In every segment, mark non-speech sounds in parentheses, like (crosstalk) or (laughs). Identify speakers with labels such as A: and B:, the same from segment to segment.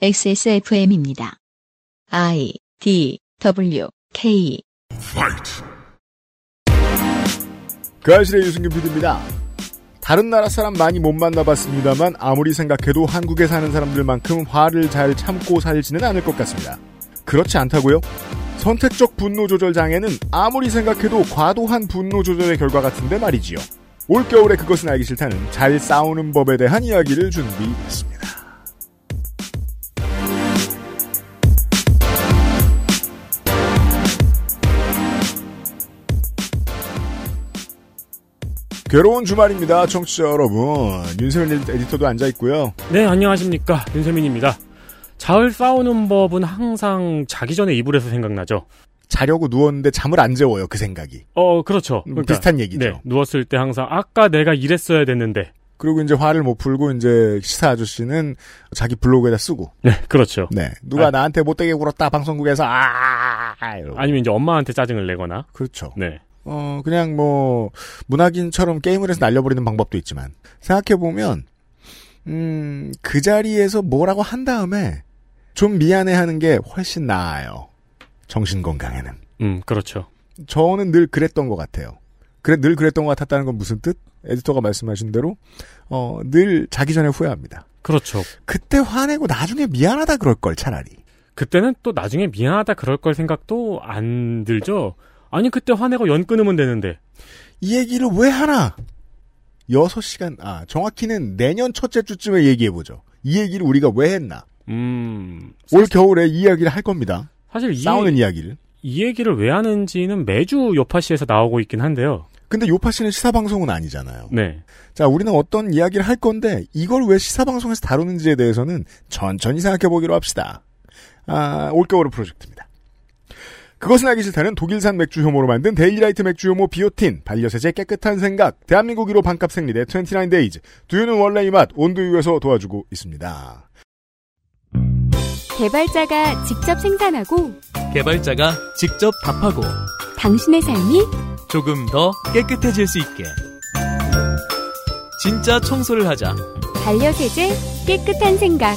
A: XSFM입니다. I D W K
B: 그 아실의 유승균 PD입니다. 다른 나라 사람 많이 못 만나봤습니다만 아무리 생각해도 한국에 사는 사람들만큼 화를 잘 참고 살지는 않을 것 같습니다. 그렇지 않다고요? 선택적 분노 조절 장애는 아무리 생각해도 과도한 분노 조절의 결과 같은데 말이지요. 올겨울에 그것은 알기 싫다는 잘 싸우는 법에 대한 이야기를 준비했습니다. 괴로운 주말입니다, 청취자 여러분. 윤세민 에디터도 앉아있고요.
C: 네, 안녕하십니까. 윤세민입니다. 자을 싸우는 법은 항상 자기 전에 이불에서 생각나죠.
B: 자려고 누웠는데 잠을 안 재워요, 그 생각이.
C: 어, 그렇죠.
B: 음, 비슷한 얘기죠.
C: 네, 누웠을 때 항상 아까 내가 이랬어야 됐는데.
B: 그리고 이제 화를 못 풀고 이제 시사 아저씨는 자기 블로그에다 쓰고.
C: 네, 그렇죠.
B: 네. 누가
C: 아.
B: 나한테 못되게 굴었다, 방송국에서, 아, 이러고.
C: 아니면 이제 엄마한테 짜증을 내거나.
B: 그렇죠.
C: 네.
B: 어, 그냥 뭐, 문학인처럼 게임을 해서 날려버리는 방법도 있지만, 생각해보면, 음, 그 자리에서 뭐라고 한 다음에, 좀 미안해 하는 게 훨씬 나아요. 정신 건강에는.
C: 음, 그렇죠.
B: 저는 늘 그랬던 것 같아요. 그래, 늘 그랬던 것 같았다는 건 무슨 뜻? 에디터가 말씀하신 대로, 어, 늘 자기 전에 후회합니다.
C: 그렇죠.
B: 그때 화내고 나중에 미안하다 그럴 걸, 차라리.
C: 그때는 또 나중에 미안하다 그럴 걸 생각도 안 들죠. 아니, 그때 화내고 연 끊으면 되는데.
B: 이 얘기를 왜 하나? 6시간, 아, 정확히는 내년 첫째 주쯤에 얘기해 보죠. 이 얘기를 우리가 왜 했나?
C: 음,
B: 올 겨울에 이 이야기를 할 겁니다.
C: 사실 이,
B: 싸우는 이야기를.
C: 이 얘기를 왜 하는지는 매주 요파시에서 나오고 있긴 한데요.
B: 근데 요파 씨는 시사방송은 아니잖아요.
C: 네.
B: 자, 우리는 어떤 이야기를 할 건데, 이걸 왜 시사방송에서 다루는지에 대해서는 천천히 생각해 보기로 합시다. 아, 올겨울의 프로젝트입니다. 그것은 알기 싫다는 독일산 맥주 효모로 만든 데일리라이트 맥주 효모 비오틴, 반려세제 깨끗한 생각, 대한민국 1호 반값 생리대 29데이즈, 두유는 원래 이 맛, 온두유에서 도와주고 있습니다.
D: 개발자가 직접 생산하고
E: 개발자가 직접 답하고
D: 당신의 삶이
E: 조금 더 깨끗해질 수 있게 진짜 청소를 하자.
D: 반려세제 깨끗한 생각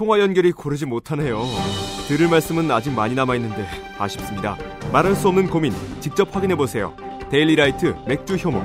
F: 통화 연결이 고르지 못하네요. 들을 말씀은 아직 많이 남아 있는데 아쉽습니다. 말할 수 없는 고민 직접 확인해 보세요. 데일리라이트 맥주 효모.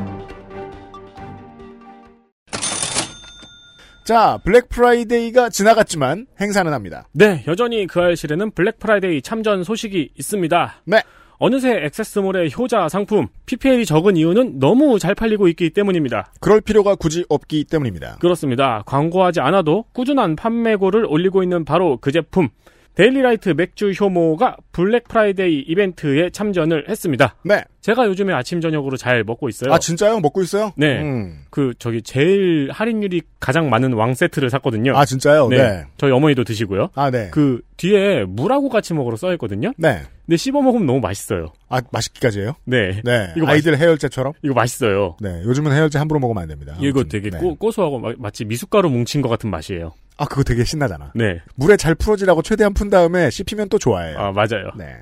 B: 자, 블랙 프라이데이가 지나갔지만 행사는 합니다.
C: 네, 여전히 그알싫에는 블랙 프라이데이 참전 소식이 있습니다.
B: 네.
C: 어느새 액세스몰의 효자 상품 PPL이 적은 이유는 너무 잘 팔리고 있기 때문입니다.
B: 그럴 필요가 굳이 없기 때문입니다.
C: 그렇습니다. 광고하지 않아도 꾸준한 판매고를 올리고 있는 바로 그 제품 데일리라이트 맥주 효모가 블랙 프라이데이 이벤트에 참전을 했습니다.
B: 네.
C: 제가 요즘에 아침 저녁으로 잘 먹고 있어요.
B: 아, 진짜요? 먹고 있어요?
C: 네.
B: 음.
C: 그 저기 제일 할인율이 가장 많은 왕 세트를 샀거든요.
B: 아, 진짜요?
C: 네.
B: 네.
C: 저희 어머니도 드시고요.
B: 아, 네.
C: 그 뒤에 물하고 같이 먹으러 써 있거든요.
B: 네.
C: 근데 씹어 먹으면 너무 맛있어요.
B: 아, 맛있기까지 해요?
C: 네.
B: 네.
C: 이거
B: 아이들 해열제처럼?
C: 이거 맛있어요.
B: 네. 요즘은 해열제 함부로 먹으면 안 됩니다.
C: 이거
B: 아무튼,
C: 되게
B: 네.
C: 고, 고소하고 마, 마치 미숫가루 뭉친 것 같은 맛이에요.
B: 아, 그거 되게 신나잖아.
C: 네.
B: 물에 잘 풀어지라고 최대한 푼 다음에 씹히면 또 좋아해요.
C: 아, 맞아요.
B: 네.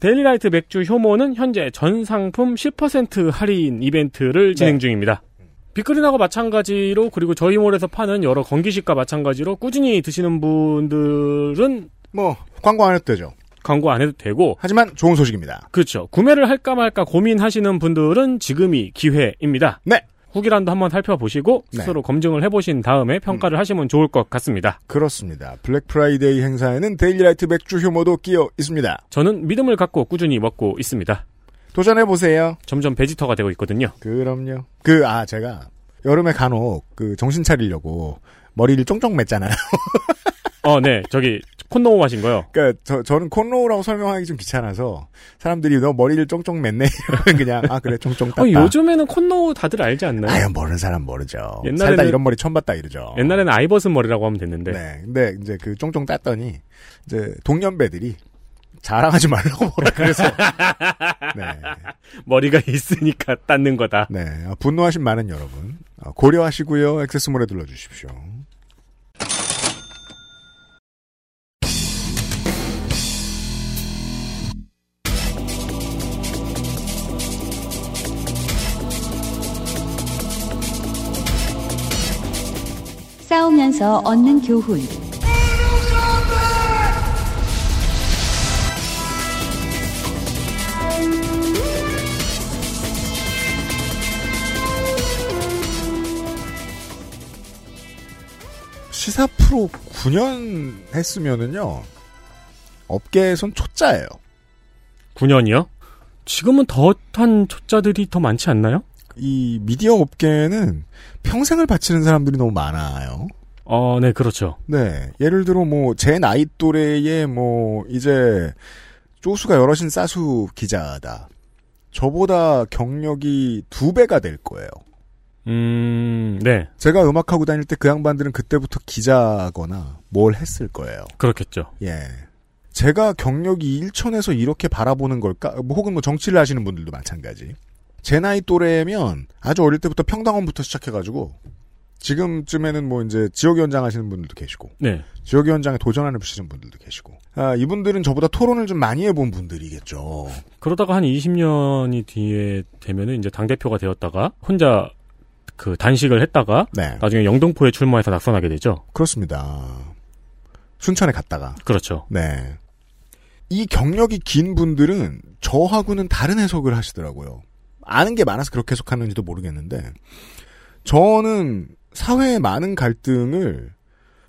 C: 데일리라이트 맥주 효모는 현재 전 상품 10% 할인 이벤트를 진행
B: 네.
C: 중입니다. 빅그린하고 마찬가지로 그리고 저희 몰에서 파는 여러 건기식과 마찬가지로 꾸준히 드시는 분들은
B: 뭐, 광고 안 해도 되죠.
C: 광고 안 해도 되고
B: 하지만 좋은 소식입니다.
C: 그렇죠. 구매를 할까 말까 고민하시는 분들은 지금이 기회입니다.
B: 네.
C: 후기란도 한번 살펴보시고
B: 네.
C: 스스로 검증을 해보신 다음에 평가를 하시면 좋을 것 같습니다.
B: 그렇습니다. 블랙 프라이데이 행사에는 데일리라이트 맥주 효모도 끼어 있습니다.
C: 저는 믿음을 갖고 꾸준히 먹고 있습니다.
B: 도전해보세요.
C: 점점 베지터가 되고 있거든요.
B: 그럼요. 그, 아, 제가 여름에 간혹 그 정신 차리려고 머리를 쫑쫑 맸잖아요. (laughs)
C: 어, 네. 저기 콘노우 하신 거요.
B: 그러니까 저, 저는 콘로우라고 설명하기 좀 귀찮아서 사람들이 너 머리를 쫑쫑 맸네 이러면 그냥 아 그래 쫑쫑 땄다.
C: 어, 요즘에는 콘노우 다들 알지 않나요?
B: 아유 모르는 사람 모르죠.
C: 옛날에는-
B: 살다 이런 머리 처음 봤다 이러죠.
C: 옛날에는 아이버슨 머리라고 하면 됐는데.
B: 네. 근데 이제 그 쫑쫑 땄더니 이제 동년배들이 자랑하지 말라고 뭐라 그래서 (laughs) 네.
C: 머리가 있으니까 닦는 거다.
B: 네. 어, 분노하신 많은 여러분 어, 고려하시고요. 액세스몰에 들러주십시오.
G: 싸우면서 얻는 교훈.
B: 시사 프로 9년 했으면은요. 업계에선 초짜예요.
C: 9년이요? 지금은 더한 초짜들이 더 많지 않나요?
B: 이 미디어 업계는 평생을 바치는 사람들이 너무 많아요.
C: 어, 네, 그렇죠.
B: 네. 예를 들어 뭐 제 나이 또래의 뭐 이제 쪼수가 여럿인 싸수 기자다. 저보다 경력이 두 배가 될 거예요.
C: 음, 네,
B: 제가 음악하고 다닐 때 그 양반들은 그때부터 기자거나 뭘 했을 거예요.
C: 그렇겠죠.
B: 예. 제가 경력이 일천에서 이렇게 바라보는 걸까? 뭐 혹은 뭐 정치를 하시는 분들도 마찬가지. 제 나이 또래면 아주 어릴 때부터 평당원부터 시작해가지고 지금쯤에는 뭐 이제 지역위원장 하시는 분들도 계시고
C: 네,
B: 지역위원장에 도전하는 부시는 분들도 계시고 아, 이분들은 저보다 토론을 좀 많이 해본 분들이겠죠.
C: 그러다가 한 20년이 뒤에 되면은 이제 당 대표가 되었다가 혼자 그 단식을 했다가
B: 네.
C: 나중에 영등포에 출마해서 낙선하게 되죠.
B: 그렇습니다. 순천에 갔다가
C: 그렇죠.
B: 네. 이 경력이 긴 분들은 저하고는 다른 해석을 하시더라고요. 아는 게 많아서 그렇게 해석하는지도 모르겠는데 저는 사회의 많은 갈등을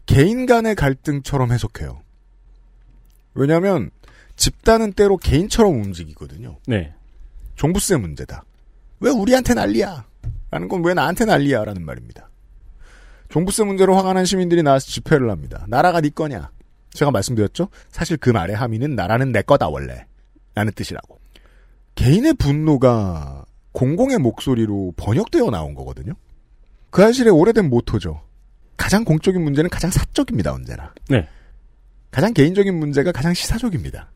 B: 개인 간의 갈등처럼 해석해요. 왜냐하면 집단은 때로 개인처럼 움직이거든요.
C: 네,
B: 종부세 문제다. 왜 우리한테 난리야? 라는 건 왜 나한테 난리야? 라는 말입니다. 종부세 문제로 화가 난 시민들이 나와서 집회를 합니다. 나라가 네 거냐? 제가 말씀드렸죠? 사실 그 말의 함의는 나라는 내 거다 원래. 라는 뜻이라고. 개인의 분노가 공공의 목소리로 번역되어 나온 거거든요. 그 사실의 오래된 모토죠. 가장 공적인 문제는 가장 사적입니다, 언제나.
C: 네.
B: 가장 개인적인 문제가 가장 시사적입니다.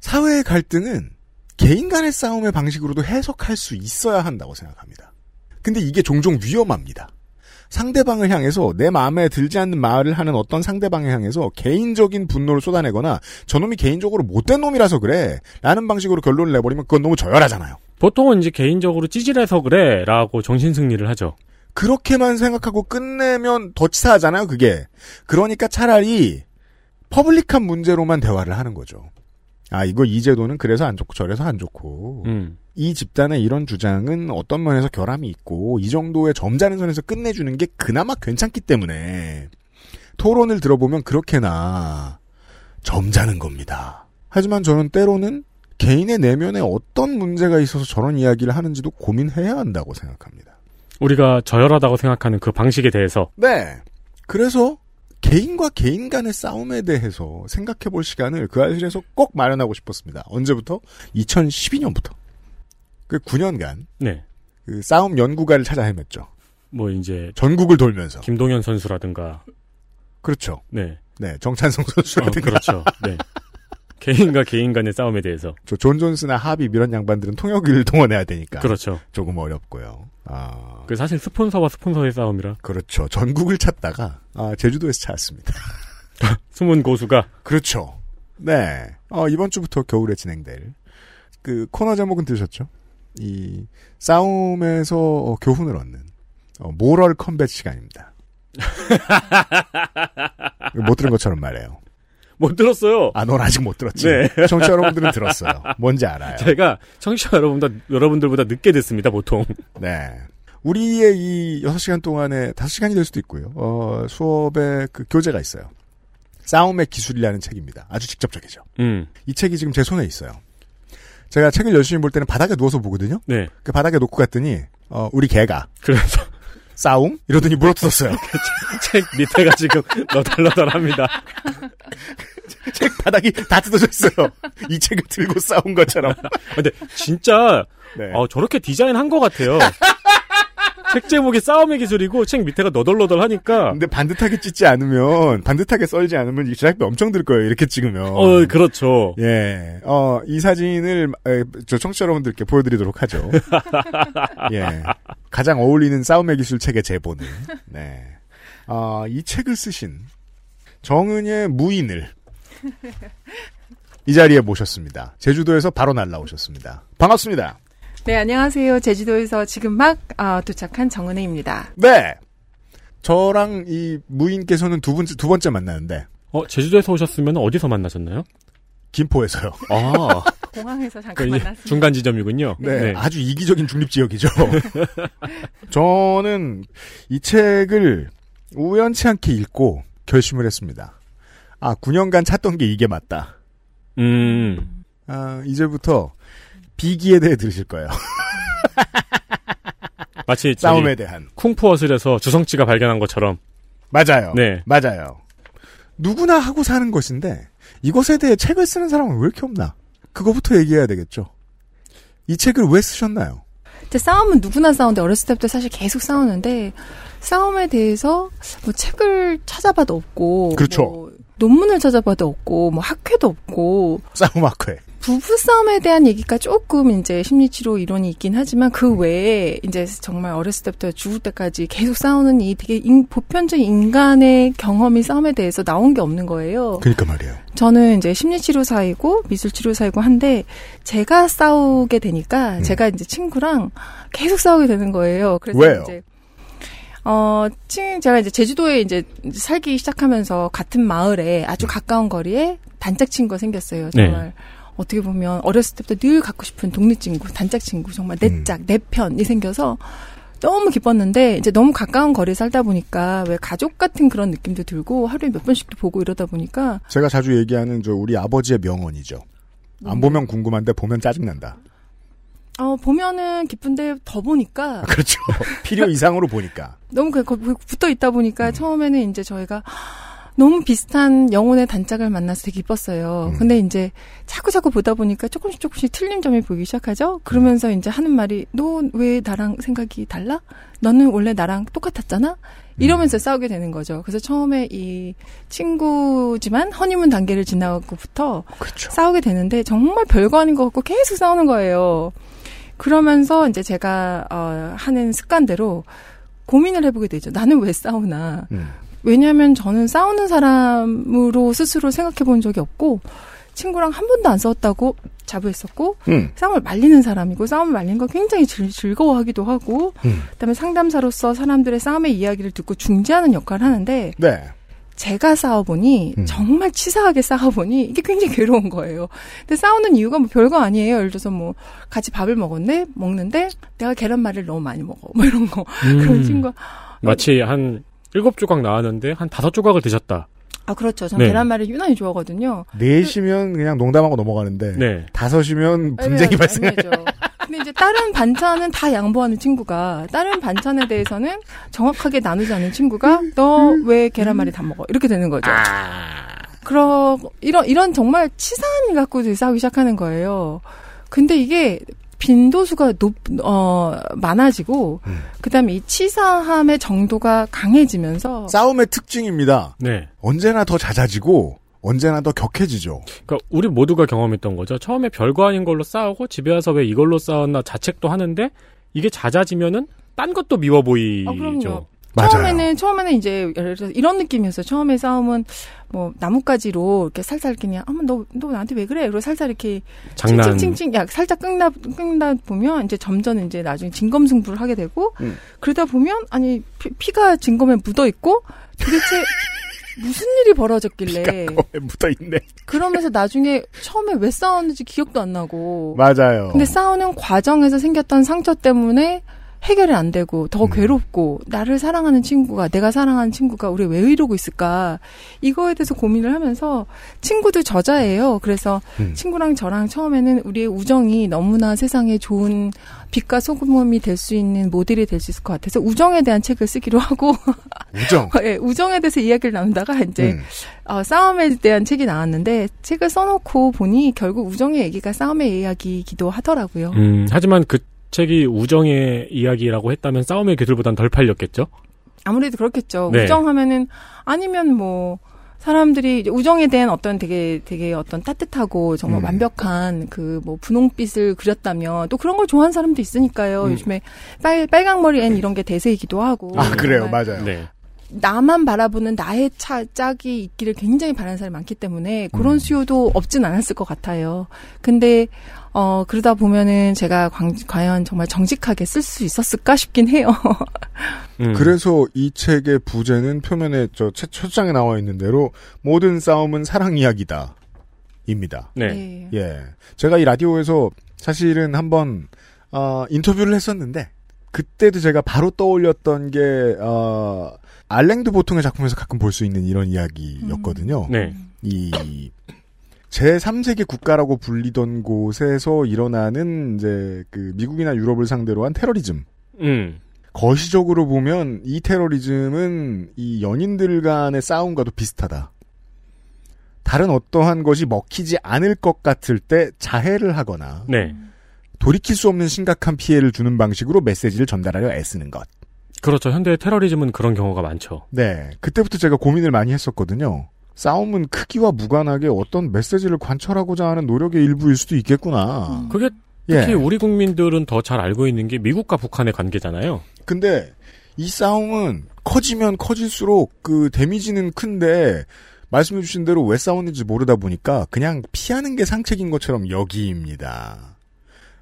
B: 사회의 갈등은 개인 간의 싸움의 방식으로도 해석할 수 있어야 한다고 생각합니다. 근데 이게 종종 위험합니다. 상대방을 향해서 내 마음에 들지 않는 말을 하는 어떤 상대방을 향해서 개인적인 분노를 쏟아내거나 저놈이 개인적으로 못된 놈이라서 그래 라는 방식으로 결론을 내버리면 그건 너무 저열하잖아요.
C: 보통은 이제 개인적으로 찌질해서 그래 라고 정신 승리를 하죠.
B: 그렇게만 생각하고 끝내면 더 치사하잖아요, 그게. 그러니까 차라리 퍼블릭한 문제로만 대화를 하는 거죠. 아, 이거 이 제도는 그래서 안 좋고 저래서 안 좋고.
C: 음,
B: 이 집단의 이런 주장은 어떤 면에서 결함이 있고 이 정도의 점잖은 선에서 끝내주는 게 그나마 괜찮기 때문에 토론을 들어보면 그렇게나 점잖은 겁니다. 하지만 저는 때로는 개인의 내면에 어떤 문제가 있어서 저런 이야기를 하는지도 고민해야 한다고 생각합니다.
C: 우리가 저열하다고 생각하는 그 방식에 대해서
B: 네. 그래서 개인과 개인 간의 싸움에 대해서 생각해 볼 시간을 그 아실에서 꼭 마련하고 싶었습니다. 언제부터? 2012년부터. 그 9년간
C: 네,
B: 그 싸움 연구가를 찾아 헤맸죠.
C: 뭐 이제
B: 전국을 돌면서.
C: 김동현 선수라든가,
B: 그렇죠.
C: 네,
B: 네, 정찬성
C: 어,
B: 선수라든가
C: 그렇죠. 네, (laughs) 개인과 개인 간의 싸움에 대해서
B: 저존 존스나 하비 이런 양반들은 통역을 (laughs) 동원해야 되니까
C: 그렇죠.
B: 조금 어렵고요. 아,
C: 그 사실 스폰서와 스폰서의 싸움이라
B: 그렇죠. 전국을 찾다가 아, 제주도에서 찾았습니다. (laughs)
C: 숨은 고수가
B: 그렇죠. 네. 어, 이번 주부터 겨울에 진행될 그 코너 제목은 들으셨죠? 이 싸움에서 어, 교훈을 얻는 어, 모럴 컴뱃 시간입니다. (laughs) 못 들은 것처럼 말해요.
C: 못 들었어요.
B: 아, 넌 아직 못 들었지?
C: 네.
B: 청취자 여러분들은 들었어요. 뭔지 알아요.
C: 제가 청취자 여러분보다 여러분들보다 늦게 됐습니다. 보통
B: 네. 우리의 이 6시간 동안에 5시간이 될 수도 있고요. 어, 수업에 그 교재가 있어요. 싸움의 기술이라는 책입니다. 아주 직접적이죠.
C: 음,
B: 이 책이 지금 제 손에 있어요. 제가 책을 열심히 볼 때는 바닥에 누워서 보거든요.
C: 네.
B: 그 바닥에 놓고 갔더니 어, 우리 개가
C: 그래서 (laughs)
B: 싸움? 이러더니 물어뜯었어요. (laughs)
C: 책 밑에가 지금 너덜너덜합니다. (laughs)
B: 책 바닥이 다 뜯어져 있어요. 이 책을 들고 싸운 것처럼.
C: 근데 진짜
B: 네.
C: 어, 저렇게 디자인한 것 같아요. 책 제목이 싸움의 기술이고 책 밑에가 너덜너덜 하니까
B: 근데 반듯하게 찢지 않으면, 반듯하게 썰지 않으면 이 제작비 엄청 들 거예요. 이렇게 찍으면.
C: 어 그렇죠.
B: 예. 어, 이 사진을, 에, 저 청취자 여러분들께 보여드리도록 하죠. (laughs) 예. 가장 어울리는 싸움의 기술 책의 제본을. 네. 아, 이 책을 쓰신 정은의 무인을 이 자리에 모셨습니다. 제주도에서 바로 날라오셨습니다. 반갑습니다.
H: 네, 안녕하세요. 제주도에서 지금 막 아, 도착한 정은혜입니다.
B: 네. 저랑 이 무인께서는 두 번째, 두 번째 만나는데,
C: 어 제주도에서 오셨으면 어디서 만나셨나요?
B: 김포에서요.
C: 아 (laughs)
H: 공항에서 잠깐
C: 그 이제
H: 만났습니다.
C: 중간 지점이군요.
B: 네, 아주 이기적인 중립 지역이죠. (laughs) (laughs) 저는 이 책을 우연치 않게 읽고 결심을 했습니다. 아, 9년간 찾던 게 이게 맞다.
C: 음
B: 아, 이제부터 비기에 대해 들으실 거예요. (laughs)
C: 마치
B: 싸움에 대한.
C: 쿵푸어슬에서 주성치가 발견한 것처럼.
B: 맞아요.
C: 네.
B: 맞아요. 누구나 하고 사는 것인데 이것에 대해 책을 쓰는 사람은 왜 이렇게 없나? 그거부터 얘기해야 되겠죠. 이 책을 왜 쓰셨나요?
H: 근데 싸움은 누구나 싸우는데 어렸을 때부터 사실 계속 싸우는데 싸움에 대해서 뭐 책을 찾아봐도 없고
B: 그렇죠.
H: 뭐 논문을 찾아봐도 없고 뭐 학회도 없고
B: 싸움 학회.
H: 부부 싸움에 대한 얘기가 조금 이제 심리치료 이론이 있긴 하지만 그 외에 이제 정말 어렸을 때부터 죽을 때까지 계속 싸우는 이 되게 인- 보편적인 인간의 경험이 싸움에 대해서 나온 게 없는 거예요.
B: 그러니까 말이에요.
H: 저는 이제 심리치료사이고 미술치료사이고 한데 제가 싸우게 되니까 제가 이제 친구랑 계속 싸우게 되는 거예요. 그래서
B: 왜요?
H: 이제 어, 친, 제가 이제 제주도에 이제 살기 시작하면서 같은 마을에 아주 가까운 거리에 단짝 친구가 생겼어요.
C: 네.
H: 정말. 어떻게 보면 어렸을 때부터 늘 갖고 싶은 동네 친구, 단짝 친구, 정말 내 짝, 내 편이 생겨서 너무 기뻤는데 이제 너무 가까운 거리에 살다 보니까 왜 가족 같은 그런 느낌도 들고 하루에 몇 번씩도 보고 이러다 보니까
B: 제가 자주 얘기하는 저 우리 아버지의 명언이죠. 안 보면 궁금한데 보면 짜증난다.
H: 어, 보면은 기쁜데 더 보니까 (laughs)
B: 그렇죠. 필요 이상으로 보니까.
H: 너무 그 거기 붙어 있다
B: 음.
H: 보니까 처음에는 이제 저희가 너무 비슷한 영혼의 단짝을 만나서 되게 기뻤어요.
B: 음.
H: 근데 이제 자꾸 자꾸 보다 보니까 조금씩 조금씩 틀린 점이 보이기 시작하죠. 그러면서 이제 하는 말이 너 왜 나랑 생각이 달라? 너는 원래 나랑 똑같았잖아? 이러면서 싸우게 되는 거죠. 그래서 처음에 이 친구지만 허니문 단계를 지나고부터
B: 그렇죠.
H: 싸우게 되는데 정말 별거 아닌 것 같고 계속 싸우는 거예요. 그러면서 이제 제가 어, 하는 습관대로 고민을 해보게 되죠. 나는 왜 싸우나?
B: 음.
H: 왜냐하면 저는 싸우는 사람으로 스스로 생각해 본 적이 없고 친구랑 한 번도 안 싸웠다고 자부했었고
B: 음.
H: 싸움을 말리는 사람이고 싸움을 말리는 거 굉장히 즐, 즐거워하기도 하고
B: 음.
H: 그다음에 상담사로서 사람들의 싸움의 이야기를 듣고 중재하는 역할을 하는데
B: 네.
H: 제가 싸워보니
B: 음.
H: 정말 치사하게 싸워보니 이게 굉장히 괴로운 거예요. 근데 싸우는 이유가 뭐 별거 아니에요. 예를 들어서 뭐 같이 밥을 먹었네 먹는데 내가 계란말이를 너무 많이 먹어 뭐 이런 거 그런 친구
C: 마치 한 일곱 조각 나왔는데 한 다섯 조각을 드셨다.
H: 아 그렇죠. 저는
C: 네.
H: 계란말이 유난히 좋아하거든요.
B: 넷이면 그냥 농담하고 넘어가는데
C: 네.
B: 다섯이면 분쟁이 발생해.
H: 애매하죠. 근데 이제 다른 반찬은 다 양보하는 친구가 다른 반찬에 대해서는 정확하게 나누지 않는 친구가 너 왜 계란말이 다 먹어 이렇게 되는 거죠. 그러 이런 이런 정말 치사한 일 갖고 싸우기 시작하는 거예요. 근데 이게 빈도수가 높, 어, 많아지고, 그 다음에 이 치사함의 정도가 강해지면서,
B: 싸움의 특징입니다.
C: 네.
B: 언제나 더 잦아지고 언제나 더 격해지죠.
C: 그러니까 우리 모두가 경험했던 거죠. 처음에 별거 아닌 걸로 싸우고 집에 와서 왜 이걸로 싸웠나 자책도 하는데 이게 잦아지면은 딴 것도 미워 보이죠.
H: 아, 그럼요.
B: 맞아요.
H: 처음에는 처음에는 이제 예를 들어서 이런 느낌이었어요. 처음에 싸움은 뭐 나뭇가지로 이렇게 살살 그냥 어머 너너 나한테 왜 그래? 그리고 살살 이렇게
C: 장난.
H: 칭칭칭칭 야 살짝 끈다 끈다 보면 이제 점점 이제 나중에 진검승부를 하게 되고
B: 음.
H: 그러다 보면 아니 피, 가 진검에 묻어 있고 도대체 (laughs) 무슨 일이 벌어졌길래
B: 왜 묻어 있네.
H: 그러면서 나중에 처음에 왜 싸웠는지 기억도 안 나고
B: 맞아요.
H: 근데 싸우는 과정에서 생겼던 상처 때문에 해결이 안 되고 더 괴롭고 나를 사랑하는 친구가 내가 사랑하는 친구가 우리 왜 이러고 있을까 이거에 대해서 고민을 하면서 친구도 저자예요. 그래서
B: 음.
H: 친구랑 저랑 처음에는 우리의 우정이 너무나 세상에 좋은 빛과 소금이 될 수 있는 모델이 될 수 있을 것 같아서 우정에 대한 책을 쓰기로 하고 (laughs)
B: 우정.
H: 예, 우정에 대해서 이야기를 나누다가 이제
B: 음.
H: 어, 싸움에 대한 책이 나왔는데 책을 써놓고 보니 결국 우정의 얘기가 싸움의 이야기이기도 하더라고요.
C: 음, 하지만 그 책이 우정의 이야기라고 했다면 싸움의 기술보단 덜 팔렸겠죠?
H: 아무래도 그렇겠죠.
C: 네.
H: 우정하면은 아니면 뭐 사람들이 우정에 대한 어떤 되게 되게 어떤 따뜻하고 정말
B: 음.
H: 완벽한 그 뭐 분홍빛을 그렸다면 또 그런 걸 좋아하는 사람도 있으니까요.
B: 음.
H: 요즘에 빨 빨강머리 앤 이런 게 대세이기도 하고.
B: 아, 그래요. 맞아요.
C: 네.
H: 나만 바라보는 나의 차, 짝이 있기를 굉장히 바라는 사람이 많기 때문에 그런
B: 음.
H: 수요도 없진 않았을 것 같아요. 근데 어 그러다 보면은 제가 광- 과연 정말 정직하게 쓸 수 있었을까 싶긴 해요. (laughs)
C: 음.
B: 그래서 이 책의 부제는 표면에 저 첫, 첫 장에 나와 있는 대로 모든 싸움은 사랑 이야기다. 입니다.
C: 네.
B: 예. 제가 이 라디오에서 사실은 한번 어, 인터뷰를 했었는데 그때도 제가 바로 떠올렸던 게 어, 알랭드 보통의 작품에서 가끔 볼 수 있는 이런 이야기였거든요.
C: 네.
B: 이 제3세계 국가라고 불리던 곳에서 일어나는 이제 그 미국이나 유럽을 상대로 한 테러리즘.
C: 음.
B: 거시적으로 보면 이 테러리즘은 이 연인들 간의 싸움과도 비슷하다. 다른 어떠한 것이 먹히지 않을 것 같을 때 자해를 하거나
C: 네.
B: 돌이킬 수 없는 심각한 피해를 주는 방식으로 메시지를 전달하려 애쓰는 것.
C: 그렇죠. 현대 테러리즘은 그런 경우가 많죠.
B: 네. 그때부터 제가 고민을 많이 했었거든요. 싸움은 크기와 무관하게 어떤 메시지를 관철하고자 하는 노력의 일부일 수도 있겠구나.
C: 그게
B: 예.
C: 특히 우리 국민들은 더 잘 알고 있는 게 미국과 북한의 관계잖아요.
B: 근데 이 싸움은 커지면 커질수록 그 데미지는 큰데 말씀해주신 대로 왜 싸웠는지 모르다 보니까 그냥 피하는 게 상책인 것처럼 여기입니다.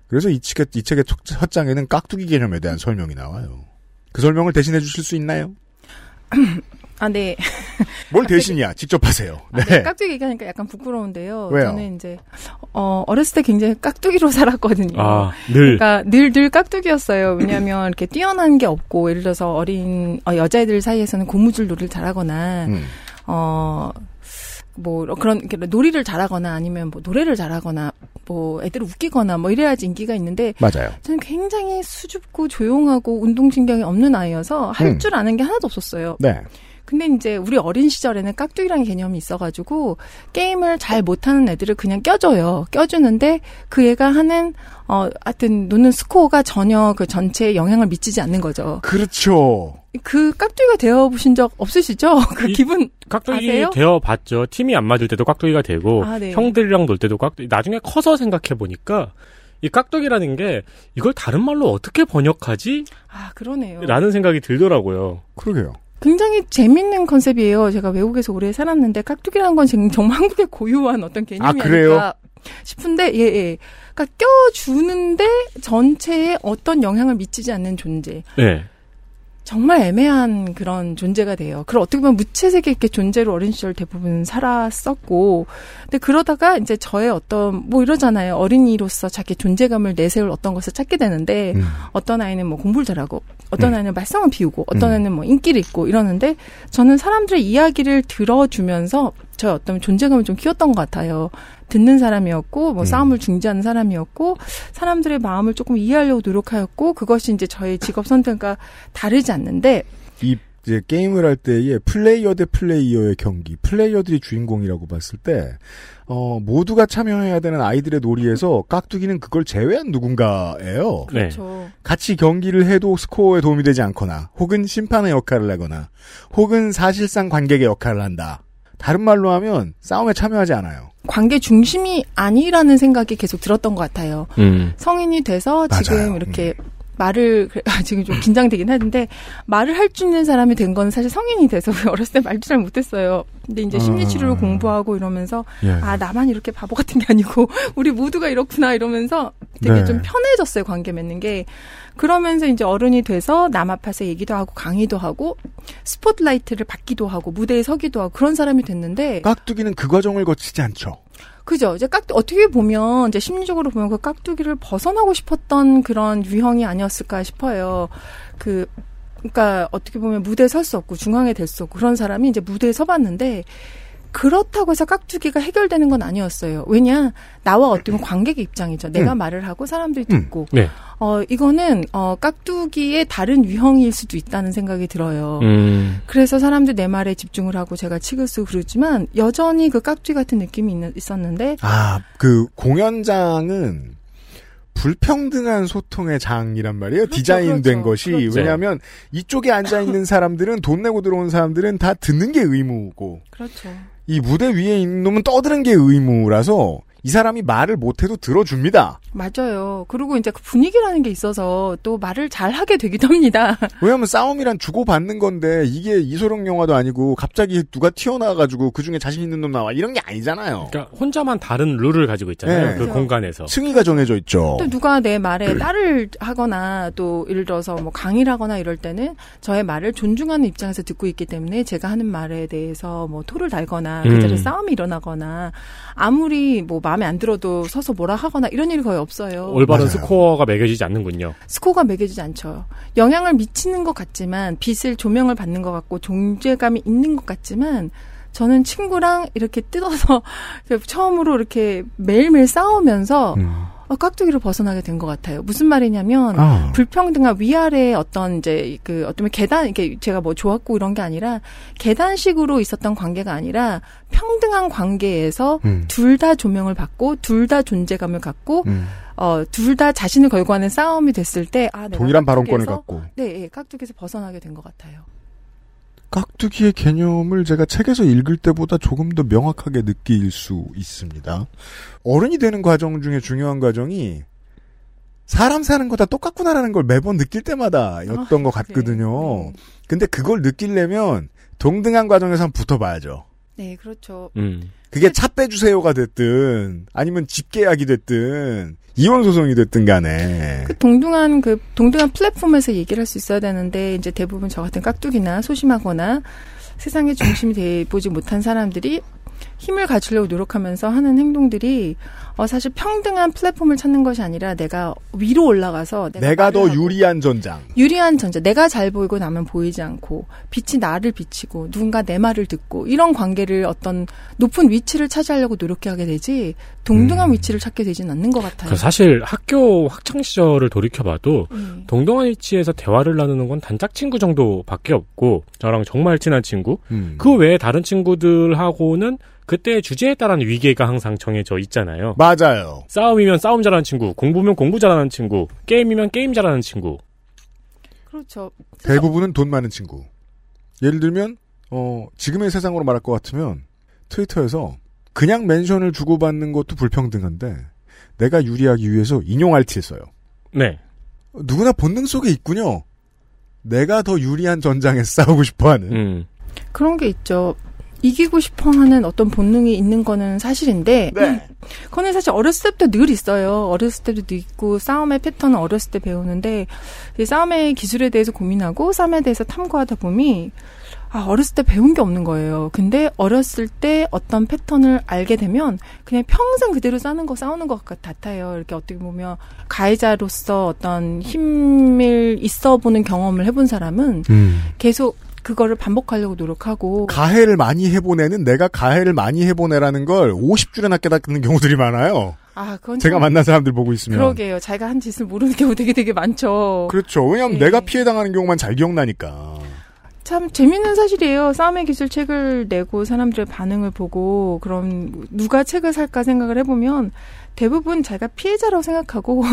B: 그래서 이 책의, 이 책의 첫- 첫 장에는 깍두기 개념에 대한 설명이 나와요. 그 설명을 대신해 주실 수 있나요? (clears throat)
H: 아, 네. (laughs)
B: 뭘 대신이야? 직접 하세요.
H: 아,
B: 네.
H: 깍두기 얘기하니까 약간 부끄러운데요.
B: 왜요?
H: 저는 이제 어 어렸을 때 굉장히 깍두기로 (laughs) 살았거든요.
C: 아, 늘.
H: 그러니까 늘늘 깍두기였어요. 왜냐하면 이렇게 뛰어난 게 없고 예를 들어서 어린 어, 여자애들 사이에서는 고무줄 놀이를 잘하거나
B: 음.
H: 어. 뭐 그런 이렇게 놀이를 잘하거나 아니면 뭐 노래를 잘하거나 뭐 애들을 웃기거나 뭐 이래야지 인기가 있는데
B: 맞아요.
H: 저는 굉장히 수줍고 조용하고 운동 신경이 없는 아이여서 할
B: 음.
H: 줄 아는 게 하나도 없었어요.
B: 네.
H: 근데 이제 우리 어린 시절에는 깍두기라는 개념이 있어가지고 게임을 잘 못하는 애들을 그냥 껴줘요. 껴주는데 그 애가 하는 어 하여튼 노는 스코어가 전혀 그 전체에 영향을 미치지 않는 거죠.
B: 그렇죠.
H: 그 깍두기가 되어 보신 적 없으시죠? (laughs) 그
C: 이-
H: 기분
C: 깍두기
H: 아세요?
C: 되어 봤죠. 팀이 안 맞을 때도 깍두기가 되고
H: 아, 네.
C: 형들이랑 놀 때도 깍두기. 나중에 커서 생각해 보니까 이 깍두기라는 게 이걸 다른 말로 어떻게 번역하지?
H: 아 그러네요.
C: 라는 생각이 들더라고요.
B: 그러게요.
H: 굉장히 재밌는 컨셉이에요. 제가 외국에서 오래 살았는데 깍두기라는 건 정말 한국의 고유한 어떤 개념이
B: 아, 그래요?
H: 아닐까 싶은데 예 예. 그러니까 껴주는데 전체에 어떤 영향을 미치지 않는 존재.
C: 네.
H: 정말 애매한 그런 존재가 돼요. 그걸 어떻게 보면 무채색의 이렇게 존재로 어린 시절 대부분 살았었고, 근데 그러다가 이제 저의 어떤 뭐 이러잖아요. 어린이로서 자기 존재감을 내세울 어떤 것을 찾게 되는데,
B: 음.
H: 어떤 아이는 뭐 공부를 잘하고, 어떤
B: 음.
H: 아이는 말썽을 피우고, 어떤
B: 음.
H: 아이는 뭐 인기를 있고 이러는데, 저는 사람들의 이야기를 들어주면서 저의 어떤 존재감을 좀 키웠던 것 같아요. 듣는 사람이었고, 뭐
B: 음.
H: 싸움을 중지하는 사람이었고, 사람들의 마음을 조금 이해하려고 노력하였고, 그것이 이제 저의 직업 선택과 다르지 않는데,
B: 이 이제 게임을 할 때의 플레이어 대 플레이어의 경기, 플레이어들이 주인공이라고 봤을 때, 어, 모두가 참여해야 되는 아이들의 놀이에서 깍두기는 그걸 제외한 누군가예요.
C: 네.
H: 그렇죠.
B: 같이 경기를 해도 스코어에 도움이 되지 않거나, 혹은 심판의 역할을 하거나, 혹은 사실상 관객의 역할을 한다. 다른 말로 하면 싸움에 참여하지 않아요.
H: 관계 중심이 아니라는 생각이 계속 들었던 것 같아요.
C: 음.
H: 성인이 돼서
B: 맞아요.
H: 지금 이렇게 말을 그래- (laughs) 아, 지금 좀 긴장되긴 하는데 말을 할 줄 있는 사람이 된 건 사실 성인이 돼서 (laughs) 어렸을 때 말도 잘 못했어요. 근데 이제 심리치료를
B: 아.
H: 공부하고 이러면서
B: 예.
H: 아 나만 이렇게 바보 같은 게 아니고 (laughs) 우리 모두가 이렇구나 이러면서 되게
B: 네.
H: 좀 편해졌어요 관계 맺는 게 그러면서 이제 어른이 돼서 남 앞에서 얘기도 하고 강의도 하고 스포트라이트를 받기도 하고 무대에 서기도 하고 그런 사람이 됐는데
B: 깍두기는 그 과정을 거치지 않죠.
H: 그죠. 이제 깍두 어떻게 보면 이제 심리적으로 보면 그 깍두기를 벗어나고 싶었던 그런 유형이 아니었을까 싶어요. 그 그러니까 어떻게 보면 무대에 설 수 없고 중앙에 될 수 없고 그런 사람이 이제 무대에 서봤는데 그렇다고 해서 깍두기가 해결되는 건 아니었어요. 왜냐 나와 어떻게 보면 관객의 입장이죠. 내가
C: 음.
H: 말을 하고 사람들이 듣고
C: 네.
H: 어 이거는 어 깍두기의 다른 유형일 수도 있다는 생각이 들어요.
C: 음.
H: 그래서 사람들 내 말에 집중을 하고 제가 쓰고 그러지만 여전히 그 깍두기 같은 느낌이 있, 있었는데
B: 아, 그 공연장은 불평등한 소통의 장이란 말이에요. 디자인된
H: 그렇죠.
B: 것이
H: 그렇죠.
B: 왜냐하면 이쪽에 앉아 있는 사람들은 돈 내고 들어온 사람들은 다 듣는 게 의무고
H: 그렇죠.
B: 이 무대 위에 있는 놈은 떠드는 게 의무라서 이 사람이 말을 못해도 들어줍니다.
H: 맞아요. 그리고 이제 그 분위기라는 게 있어서 또 말을 잘 하게 되기도 합니다. (laughs)
B: 왜냐하면 싸움이란 주고받는 건데 이게 이소룡 영화도 아니고 갑자기 누가 튀어나와가지고 그 중에 자신 있는 놈 나와 이런 게 아니잖아요.
C: 그러니까 혼자만 다른 룰을 가지고 있잖아요.
B: 네.
C: 그 공간에서.
B: 승의가 정해져 있죠.
H: 또 누가 내 말에 딸을 하거나 또 예를 들어서 뭐 강의를 하거나 이럴 때는 저의 말을 존중하는 입장에서 듣고 있기 때문에 제가 하는 말에 대해서 뭐 토를 달거나 그
C: 음.
H: 자리에 싸움이 일어나거나 아무리 뭐 마음에 안 들어도 서서 뭐라 하거나 이런 일이 거의 없어요.
C: 올바른
B: 맞아요.
C: 스코어가 매겨지지 않는군요.
H: 스코어가 매겨지지 않죠. 영향을 미치는 것 같지만 빛을 조명을 받는 것 같고 존재감이 있는 것 같지만 저는 친구랑 이렇게 뜯어서 (laughs) 처음으로 이렇게 매일매일 싸우면서
B: 음.
H: 어, 깍두기를 벗어나게 된 것 같아요. 무슨 말이냐면
B: 아.
H: 불평등한 위아래 어떤 이제 그 어떤 계단 이게 제가 뭐 좋았고 이런 게 아니라 계단식으로 있었던 관계가 아니라 평등한 관계에서
B: 음.
H: 둘다 조명을 받고 둘 다 존재감을 갖고
B: 음.
H: 어, 둘 다 자신을 걸고 하는 싸움이 됐을 때, 아,
B: 동일한 발언권을 갖고
H: 네, 예, 깍두기에서 벗어나게 된 것 같아요.
B: 깍두기의 개념을 제가 책에서 읽을 때보다 조금 더 명확하게 느낄 수 있습니다. 어른이 되는 과정 중에 중요한 과정이 사람 사는 거 다 똑같구나라는 걸 매번 느낄 때마다였던 것 같거든요. 근데 그걸 느끼려면 동등한 과정에서 한번 붙어봐야죠.
H: 네, 그렇죠.
C: 음.
B: 그게 차 빼주세요가 됐든 아니면 집계약이 됐든 이혼 소송이 됐든 간에.
H: 그 동등한 그 동등한 플랫폼에서 얘기를 할 수 있어야 되는데 이제 대부분 저 같은 깍두기나 소심하거나 세상의 중심이 돼 보지 못한 사람들이 힘을 갖추려고 노력하면서 하는 행동들이 어 사실 평등한 플랫폼을 찾는 것이 아니라 내가 위로 올라가서 내가,
B: 내가 더 유리한 전장.
H: 유리한 전제. 내가 잘 보이고 나면 보이지 않고 빛이 나를 비치고 누군가 내 말을 듣고 이런 관계를 어떤 높은 위치를 차지하려고 노력하게 되지 동등한 위치를 찾게 되진 않는 것 같아요.
C: 그 사실 학교 학창 시절을 돌이켜봐도
H: 음.
C: 동등한 위치에서 대화를 나누는 건 단짝 친구 정도밖에 없고 저랑 정말 친한 친구
B: 음.
C: 그 외에 다른 친구들하고는 그 때의 주제에 따른 위계가 항상 정해져 있잖아요.
B: 맞아요.
C: 싸움이면 싸움 잘하는 친구, 공부면 공부 잘하는 친구, 게임이면 게임 잘하는 친구.
H: 그렇죠.
B: 대부분은 돈 많은 친구. 예를 들면 어 지금의 세상으로 말할 것 같으면 트위터에서 그냥 멘션을 주고받는 것도 불평등한데 내가 유리하기 위해서 인용 RT했어요.
C: 네.
B: 누구나 본능 속에 있군요. 내가 더 유리한 전장에서 (laughs) 싸우고 싶어하는.
C: 음.
H: 그런 게 있죠. 이기고 싶어 하는 어떤 본능이 있는 거는 사실인데,
B: 네.
H: 그거는 사실 어렸을 때부터 늘 있어요. 어렸을 때도 늘 있고, 싸움의 패턴은 어렸을 때 배우는데, 이 싸움의 기술에 대해서 고민하고, 싸움에 대해서 탐구하다 보니, 아, 어렸을 때 배운 게 없는 거예요. 근데 어렸을 때 어떤 패턴을 알게 되면, 그냥 평생 그대로 싸는 거, 싸우는 것 같- 같아요. 이렇게 어떻게 보면, 가해자로서 어떤 힘을 있어 보는 경험을 해본 사람은,
B: 음.
H: 계속 그거를 반복하려고 노력하고
B: 가해를 많이 해본 애는 내가 가해를 많이 해본 애라는 걸 50줄에나 깨닫는 경우들이 많아요.
H: 아 그건
B: 제가
H: 참-
B: 만난 사람들 보고 있으면.
H: 그러게요. 자기가 한 짓을 모르는 경우 되게 되게 많죠.
B: 그렇죠. 왜냐하면
H: 네.
B: 내가 피해 당하는 경우만 잘 기억나니까.
H: 참 재밌는 사실이에요. 싸움의 기술 책을 내고 사람들의 반응을 보고 그럼 누가 책을 살까 생각을 해보면 대부분 자기가 피해자라고 생각하고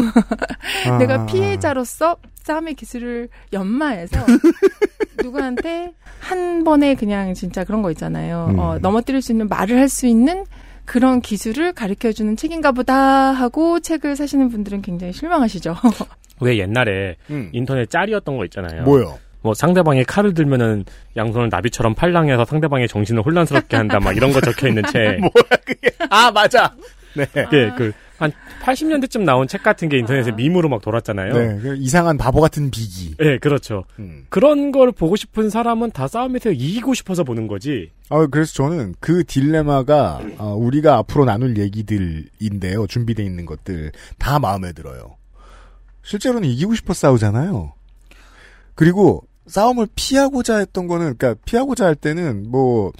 B: 아. (laughs)
H: 내가 피해자로서 싸움의 기술을 연마해서 (laughs) 누구한테 한 번에 그냥 진짜 그런 거 있잖아요.
B: 음.
H: 어, 넘어뜨릴 수 있는 말을 할 수 있는 그런 기술을 가르쳐 주는 책인가 보다 하고 책을 사시는 분들은 굉장히 실망하시죠. (laughs)
C: 왜 옛날에
B: 음.
C: 인터넷 짤이었던 거 있잖아요.
B: 뭐요?
C: 뭐 상대방이 칼을 들면은 양손을 나비처럼 팔랑해서 상대방의 정신을 혼란스럽게 한다 막 이런 거 적혀 있는 책.
B: 뭐야 그게? 아 맞아. 네.
C: 예, 그 한 80년대쯤 나온 책 같은 게 인터넷에 밈으로 막 돌았잖아요.
B: 네, 그 이상한 바보 같은 비기.
C: 네, 그렇죠.
B: 음.
C: 그런 걸 보고 싶은 사람은 다 싸움에서 이기고 싶어서 보는 거지.
B: 아, 그래서 저는 그 딜레마가 어, 우리가 앞으로 나눌 얘기들인데요. 준비되어 있는 것들 다 마음에 들어요. 실제로는 이기고 싶어 싸우잖아요. 그리고 싸움을 피하고자 했던 거는 그러니까 피하고자 할 때는 뭐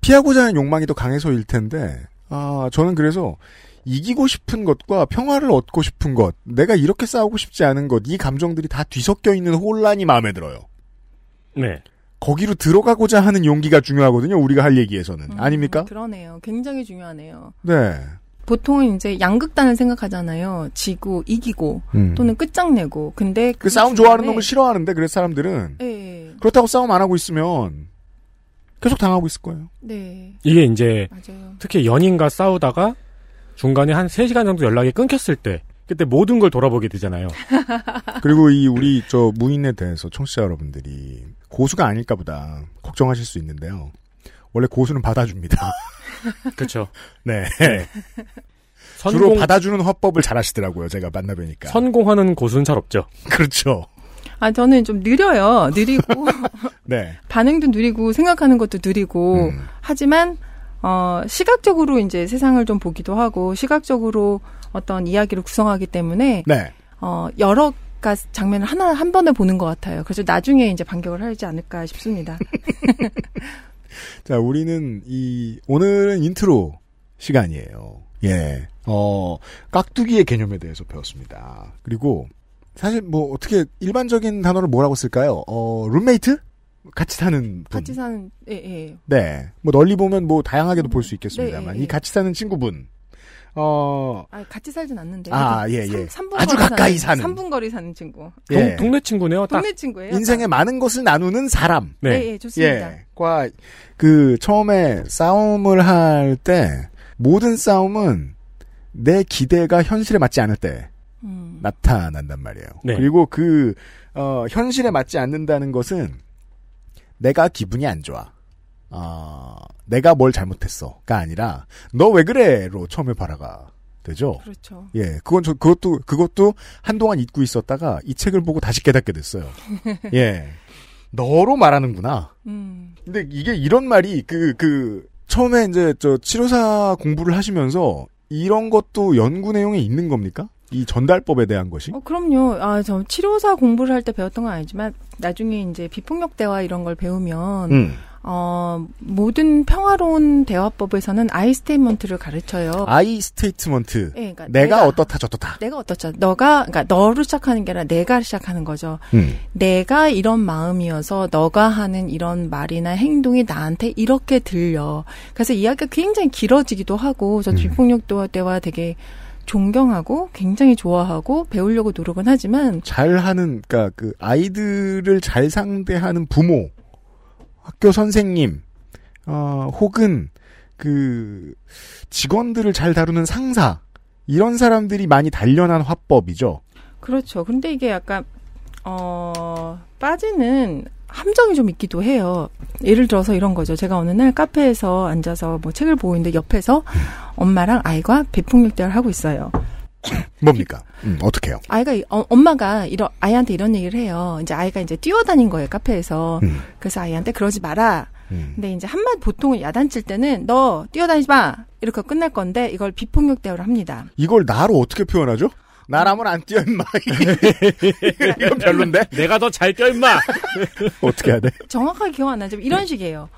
B: 피하고자 하는 욕망이 더 강해서일 텐데 아, 저는 그래서 이기고 싶은 것과 평화를 얻고 싶은 것, 내가 이렇게 싸우고 싶지 않은 것, 이 감정들이 다 뒤섞여 있는 혼란이 마음에 들어요.
C: 네.
B: 거기로 들어가고자 하는 용기가 중요하거든요. 우리가 할 얘기에서는.
H: 음,
B: 아닙니까?
H: 그러네요. 굉장히 중요하네요.
B: 네.
H: 보통은 이제 양극단을 생각하잖아요. 지고 이기고
B: 음.
H: 또는 끝장내고. 근데
B: 그 싸움 좋아하는 놈을 싫어하는데 그래서 사람들은
H: 네.
B: 그렇다고 싸움 안 하고 있으면 계속 당하고 있을 거예요.
H: 네.
C: 이게 이제
H: 맞아요.
C: 특히 연인과 싸우다가 중간에 한 3시간 정도 연락이 끊겼을 때 그때 모든 걸 돌아보게 되잖아요. (laughs)
B: 그리고 이 우리 저 무인에 대해서 청취자 여러분들이 고수가 아닐까 보다 걱정하실 수 있는데요. 원래 고수는 받아줍니다. (laughs)
C: 그렇죠.
B: 네. (laughs)
C: 선공,
B: 주로 받아주는 화법을 잘 하시더라고요. 제가 만나뵈니까.
C: 선공하는 고수는 잘 없죠.
B: 그렇죠.
H: 아, 저는 좀 느려요. 느리고,
B: 네.
H: 반응도 느리고, 생각하는 것도 느리고,
B: 음.
H: 하지만, 어, 시각적으로 이제 세상을 좀 보기도 하고, 시각적으로 어떤 이야기를 구성하기 때문에,
B: 네.
H: 어, 여러 가 장면을 하나, 한 번에 보는 것 같아요. 그래서 나중에 이제 반격을 하지 않을까 싶습니다. (laughs)
B: 자, 우리는 이 오늘은 인트로 시간이에요. 예. 어, 깍두기의 개념에 대해서 배웠습니다. 그리고 사실 뭐 어떻게 일반적인 단어를 뭐라고 쓸까요? 어, 룸메이트? 같이 사는 분.
H: 같이 사는, 예, 예.
B: 네. 뭐 널리 보면 뭐 다양하게도 볼수 있겠습니다만
H: 네, 예, 예.
B: 이 같이 사는 친구분. 어,
H: 아, 같이 살진 않는데.
B: 아, 예, 예.
H: 3 분
B: 아주 가까이 사는.
H: 3분 거리 사는 친구.
B: 예.
C: 동, 네 친구네요. 딱.
H: 동네 친구예요.
B: 인생의 많은 것을 나누는 사람.
H: 네.
C: 네.
H: 예, 예, 좋습니다.
B: 예. 과, 그, 처음에 싸움을 할 때, 모든 싸움은 내 기대가 현실에 맞지 않을 때
H: 음.
B: 나타난단 말이에요.
C: 네.
B: 그리고 그, 어, 현실에 맞지 않는다는 것은 내가 기분이 안 좋아. 어, 내가 뭘 잘못했어가 아니라, 너 왜 그래?로 처음에 발화가 되죠.
H: 그렇죠.
B: 예, 그건 저, 그것도, 그것도 한동안 잊고 있었다가 이 책을 보고 다시 깨닫게 됐어요. (laughs) 예. 너로 말하는구나.
H: 음.
B: 근데 이게 이런 말이 그, 그, 처음에 이제 저 치료사 공부를 하시면서 이런 것도 연구 내용에 있는 겁니까? 이 전달법에 대한 것이?
H: 어, 그럼요. 아, 저 치료사 공부를 할 때 배웠던 건 아니지만 나중에 이제 비폭력 대화 이런 걸 배우면
B: 음.
H: 어, 모든 평화로운 대화법에서는 I statement를 가르쳐요.
B: I statement.
H: 예, 그러니까
B: 내가, 어떻다 저떻다.
H: 내가 어떻죠? 너가 그러니까 너로 시작하는 게 아니라 내가 시작하는 거죠.
B: 음.
H: 내가 이런 마음이어서 너가 하는 이런 말이나 행동이 나한테 이렇게 들려. 그래서 이야기가 굉장히 길어지기도 하고 저
B: 음.
H: 비폭력 대화 되게 존경하고 굉장히 좋아하고 배우려고 노력은 하지만
B: 잘하는, 그니까 그 아이들을 잘 상대하는 부모, 학교 선생님, 어, 혹은 그 직원들을 잘 다루는 상사, 이런 사람들이 많이 단련한 화법이죠.
H: 그렇죠. 근데 이게 약간 어 빠지는 함정이 좀 있기도 해요. 예를 들어서 이런 거죠. 제가 어느 날 카페에서 앉아서 뭐 책을 보고 있는데 옆에서 엄마랑 아이가 비폭력 대화를 하고 있어요.
B: 뭡니까? 음, 어떻게요?
H: 아이가 이- 어, 엄마가 이런 아이한테 이런 얘기를 해요. 이제 아이가 이제 뛰어다닌 거예요 카페에서.
B: 음.
H: 그래서 아이한테 그러지 마라.
B: 음.
H: 근데 이제 한마디 보통은 야단칠 때는 너 뛰어다니지 마 이렇게 끝날 건데 이걸 비폭력 대화를 합니다.
B: 이걸 나로 어떻게 표현하죠? 나라면 안 뛰어 임마. (laughs) 이건 별론데?
C: 내가 더잘껴 임마.
B: 어떻게 해야 돼?
H: 정확하게 기억 안 나지만 이런 식이에요.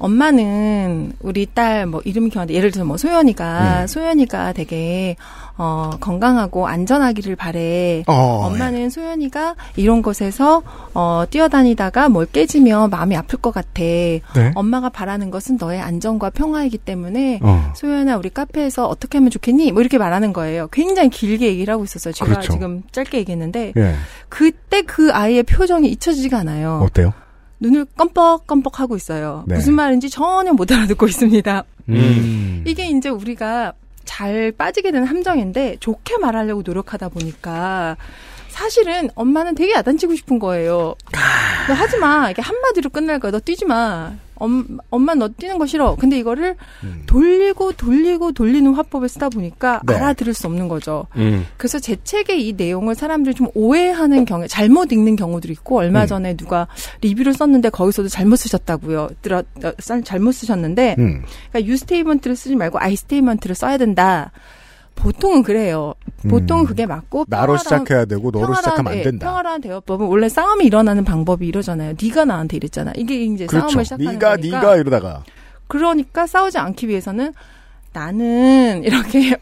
H: 엄마는 우리 딸 뭐 이름이 기억 안 나. 예를 들어서 뭐 소연이가
B: 음.
H: 소연이가 되게 어 건강하고 안전하기를 바래.
B: 어,
H: 엄마는 소연이가 이런 곳에서 어 뛰어다니다가 뭘 깨지면 마음이 아플 것 같아.
B: 네.
H: 엄마가 바라는 것은 너의 안전과 평화이기 때문에
B: 어.
H: 소연아 우리 카페에서 어떻게 하면 좋겠니? 뭐 이렇게 말하는 거예요. 굉장히 길게 얘기를 하고 있었어요. 제가
B: 그렇죠.
H: 지금 짧게 얘기했는데
B: 예.
H: 그때 그 아이의 표정이 잊혀지지가 않아요.
B: 어때요?
H: 눈을 껌뻑껌뻑 하고 있어요.
B: 네.
H: 무슨 말인지 전혀 못 알아듣고 있습니다.
B: 음.
H: 이게 이제 우리가 잘 빠지게 되는 함정인데 좋게 말하려고 노력하다 보니까 사실은 엄마는 되게 야단치고 싶은 거예요. 너 하지 마. 이렇게 한마디로 끝날 거야. 너 뛰지 마. 엄, 엄마 너 뛰는 거 싫어. 근데 이거를 돌리고 돌리고 돌리는 화법을 쓰다 보니까
C: 네.
H: 알아들을 수 없는 거죠.
C: 음.
H: 그래서 제 책의 이 내용을 사람들이 좀 오해하는 경우, 잘못 읽는 경우들이 있고, 얼마
B: 음.
H: 전에 누가 리뷰를 썼는데 거기서도 잘못 쓰셨다고요. 들어, 어, 쌀- 잘못 쓰셨는데,
B: 음.
H: 그러니까 you statement를 쓰지 말고 I statement를 써야 된다. 보통은 그래요. 보통은
B: 음.
H: 그게 맞고.
B: 나로
H: 평화로운-
B: 시작해야 되고 너로
H: 평화로운-
B: 시작하면 안
H: 예,
B: 된다.
H: 평화로운 대화법은 원래 싸움이 일어나는 방법이 이러잖아요. 네가 나한테 이랬잖아. 이게 이제
B: 그렇죠.
H: 싸움을 시작하는
B: 네가
H: 거니까.
B: 네가 이러다가
H: 그러니까 싸우지 않기 위해서는 나는 (laughs) 이렇게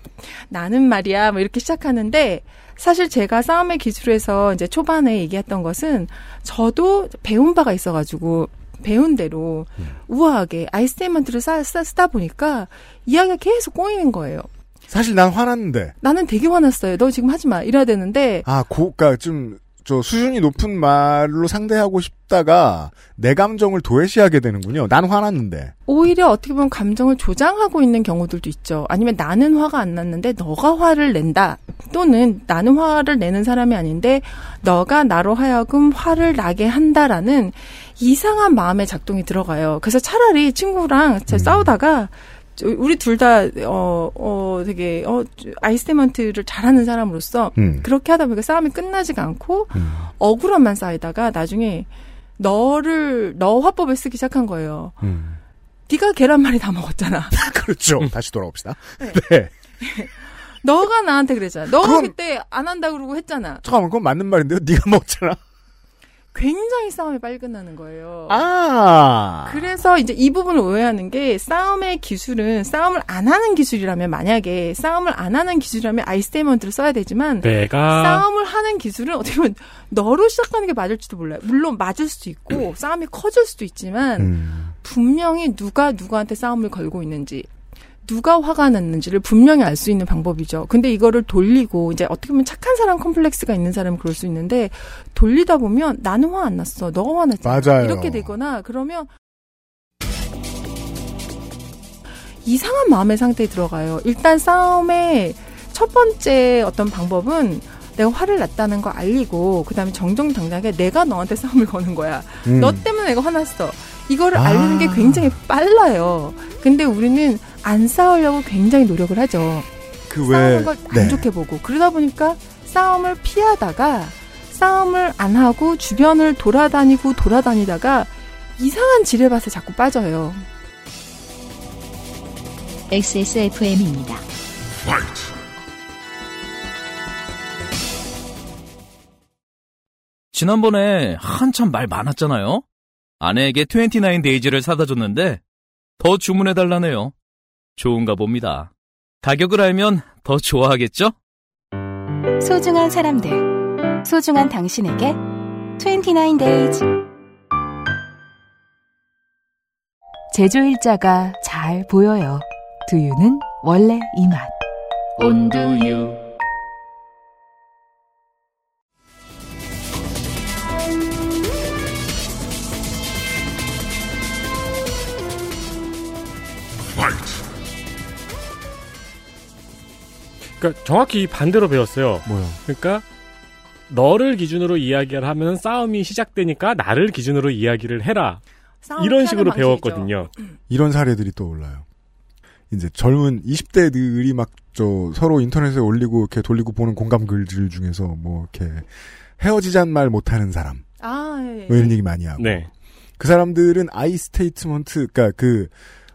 H: 나는 말이야 뭐 이렇게 시작하는데 사실 제가 싸움의 기술에서 이제 초반에 얘기했던 것은 저도 배운 바가 있어가지고 배운 대로 우아하게 아이스테이먼트를 쓰다 보니까 이야기가 계속 꼬이는 거예요.
B: 사실 난 화났는데
H: 나는 되게 화났어요. 너 지금 하지 마. 이래야 되는데
B: 아 고가 좀저 수준이 높은 말로 상대하고 싶다가 내 감정을 도외시하게 되는군요. 난 화났는데.
H: 오히려 어떻게 보면 감정을 조장하고 있는 경우들도 있죠. 아니면 나는 화가 안 났는데 너가 화를 낸다. 또는 나는 화를 내는 사람이 아닌데 너가 나로 하여금 화를 나게 한다라는 이상한 마음의 작동이 들어가요. 그래서 차라리 친구랑 제 싸우다가 저- 우리 둘 다, 어, 어, 되게, 어, 아이스테먼트를 잘하는 사람으로서,
B: 음.
H: 그렇게 하다 보니까 싸움이 끝나지가 않고, 억울함만 쌓이다가 나중에, 너를, 너 화법을 쓰기 시작한 거예요.
B: 음.
H: 네가 계란말이 다 먹었잖아. (laughs)
B: 그렇죠. 다시 돌아옵시다. (laughs) 네.
H: 너가 나한테 그랬잖아. 너가
B: 그건-
H: 그때 안 한다 그러고 했잖아.
B: 잠깐만 그건 맞는 말인데요. 네가 먹잖아.
H: 굉장히 싸움이 빨리 끝나는 거예요.
B: 아.
H: 그래서 이제 이 부분을 오해하는 게 싸움의 기술은 싸움을 안 하는 기술이라면 만약에 싸움을 안 하는 기술이라면 아이스테이먼트를 써야 되지만
C: 내가
H: 싸움을 하는 기술은 어떻게 보면 너로 시작하는 게 맞을지도 몰라요. 물론 맞을 수도 있고 싸움이 커질 수도 있지만
B: 음.
H: 분명히 누가 누구한테 싸움을 걸고 있는지 누가 화가 났는지를 분명히 알 수 있는 방법이죠. 근데 이거를 돌리고 이제 어떻게 보면 착한 사람 컴플렉스가 있는 사람은 그럴 수 있는데 돌리다 보면 나는 화 안 났어. 너가 화났잖아.
B: 맞아요.
H: 이렇게 되거나 그러면 이상한 마음의 상태에 들어가요. 일단 싸움의 첫 번째 어떤 방법은 내가 화를 냈다는 거 알리고 그다음에 정정당당하게 내가 너한테 싸움을 거는 거야.
B: 음.
H: 너 때문에 내가 화났어. 이거를
B: 아.
H: 알리는 게 굉장히 빨라요. 근데 우리는 안 싸우려고 굉장히 노력을 하죠.
B: 그
H: 싸우는
B: 왜?
H: 걸안
B: 네.
H: 좋게 보고 그러다 보니까 싸움을 피하다가 싸움을 안 하고 주변을 돌아다니고 돌아다니다가 이상한 지뢰밭에 자꾸 빠져요.
A: XSFM입니다.
E: 지난번에 한참 말 많았잖아요. 아내에게 29 데이즈를 사다 줬는데 더 주문해 달라네요. 좋은가 봅니다. 가격을 알면 더 좋아하겠죠?
G: 소중한 사람들, 소중한 당신에게 29days. 제조일자가 잘 보여요. 두유는 원래 이 맛.
E: 온두유.
C: 그러니까 정확히 반대로 배웠어요.
B: 뭐요?
C: 그러니까 너를 기준으로 이야기를 하면 싸움이 시작되니까 나를 기준으로 이야기를 해라. 이런 식으로. 배웠거든요.
B: 이런 사례들이 떠올라요. 이제 젊은 20대들이 막 저 서로 인터넷에 올리고 이렇게 돌리고 보는 공감 글들 중에서 뭐 이렇게 헤어지잔 말 못하는 사람
H: 아, 예.
B: 뭐 이런 얘기 많이 하고
C: 네.
B: 그 사람들은 I statement 그러니까 그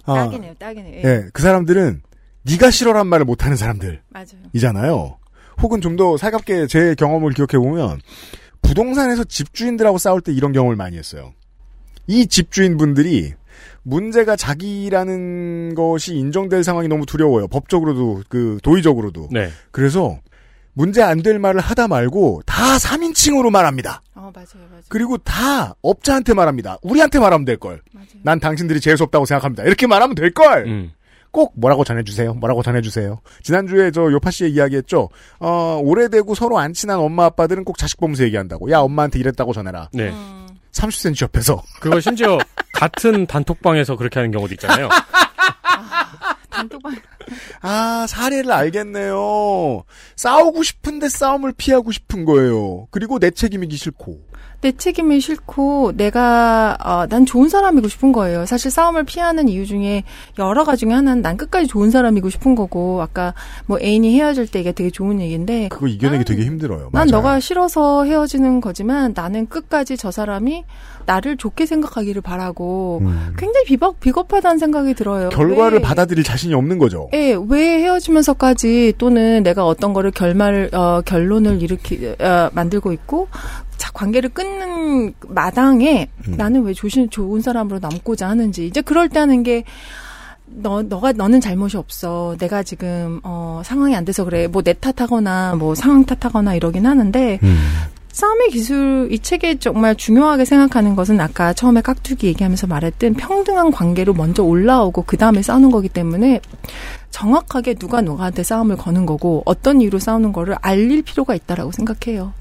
B: 아,
H: 딱이네요, 딱이네요. 예.
B: 예, 그 사람들은 네가 싫어란 말을 못하는 사람들.
H: 맞아요.
B: 이잖아요. 혹은 좀 더 살갑게 제 경험을 기억해 보면 부동산에서 집주인들하고 싸울 때 이런 경험을 많이 했어요. 이 집주인분들이 문제가 자기라는 것이 인정될 상황이 너무 두려워요. 법적으로도 그 도의적으로도.
C: 네.
B: 그래서 문제 안 될 말을 하다 말고 다 3인칭으로 말합니다.
H: 어, 맞아요, 맞아요.
B: 그리고 다 업자한테 말합니다. 우리한테 말하면 될 걸. 난 당신들이 재수 없다고 생각합니다. 이렇게 말하면 될 걸.
C: 음.
B: 꼭 뭐라고 전해주세요. 뭐라고 전해주세요. 지난주에 저 요파 씨의 이야기했죠. 어, 오래되고 서로 안 친한 엄마 아빠들은 꼭 자식 보면서 얘기한다고. 야 엄마한테 이랬다고 전해라.
C: 네.
H: 음.
B: 30cm 옆에서.
C: 그거 심지어 (laughs) 같은 단톡방에서 그렇게 하는 경우도 있잖아요.
H: 단톡방.
B: 아, 사례를 알겠네요. 싸우고 싶은데 싸움을 피하고 싶은 거예요. 그리고 내 책임이기 싫고.
H: 내 책임이 싫고 내가 어, 난 좋은 사람이고 싶은 거예요. 사실 싸움을 피하는 이유 중에 여러 가지 중에 하나는 난 끝까지 좋은 사람이고 싶은 거고 아까 뭐 애인이 헤어질 때 이게 되게 좋은 얘기인데
B: 그거 이겨내기 되게 힘들어요.
H: 난
B: 맞아요.
H: 너가 싫어서 헤어지는 거지만 나는 끝까지 저 사람이 나를 좋게 생각하기를 바라고
B: 음.
H: 굉장히 비겁, 비겁하다는 생각이 들어요.
B: 결과를
H: 왜-
B: 받아들일 자신이 없는 거죠.
H: 예, 왜 헤어지면서까지 또는 내가 어떤 거를 결말, 어, 결론을 일으키, 어, 만들고 있고, 자, 관계를 끊는 마당에
B: 음.
H: 나는 왜 조신, 좋은 사람으로 남고자 하는지. 이제 그럴 때 하는 게, 너, 너가, 너는 잘못이 없어. 내가 지금, 어, 상황이 안 돼서 그래. 뭐 내 탓하거나, 뭐 상황 탓하거나 이러긴 하는데,
B: 음.
H: 싸움의 기술, 이 책에 정말 중요하게 생각하는 것은 아까 처음에 깍두기 얘기하면서 말했던 평등한 관계로 먼저 올라오고 그 다음에 싸우는 거기 때문에 정확하게 누가 누구한테 싸움을 거는 거고 어떤 이유로 싸우는 거를 알릴 필요가 있다라고 생각해요.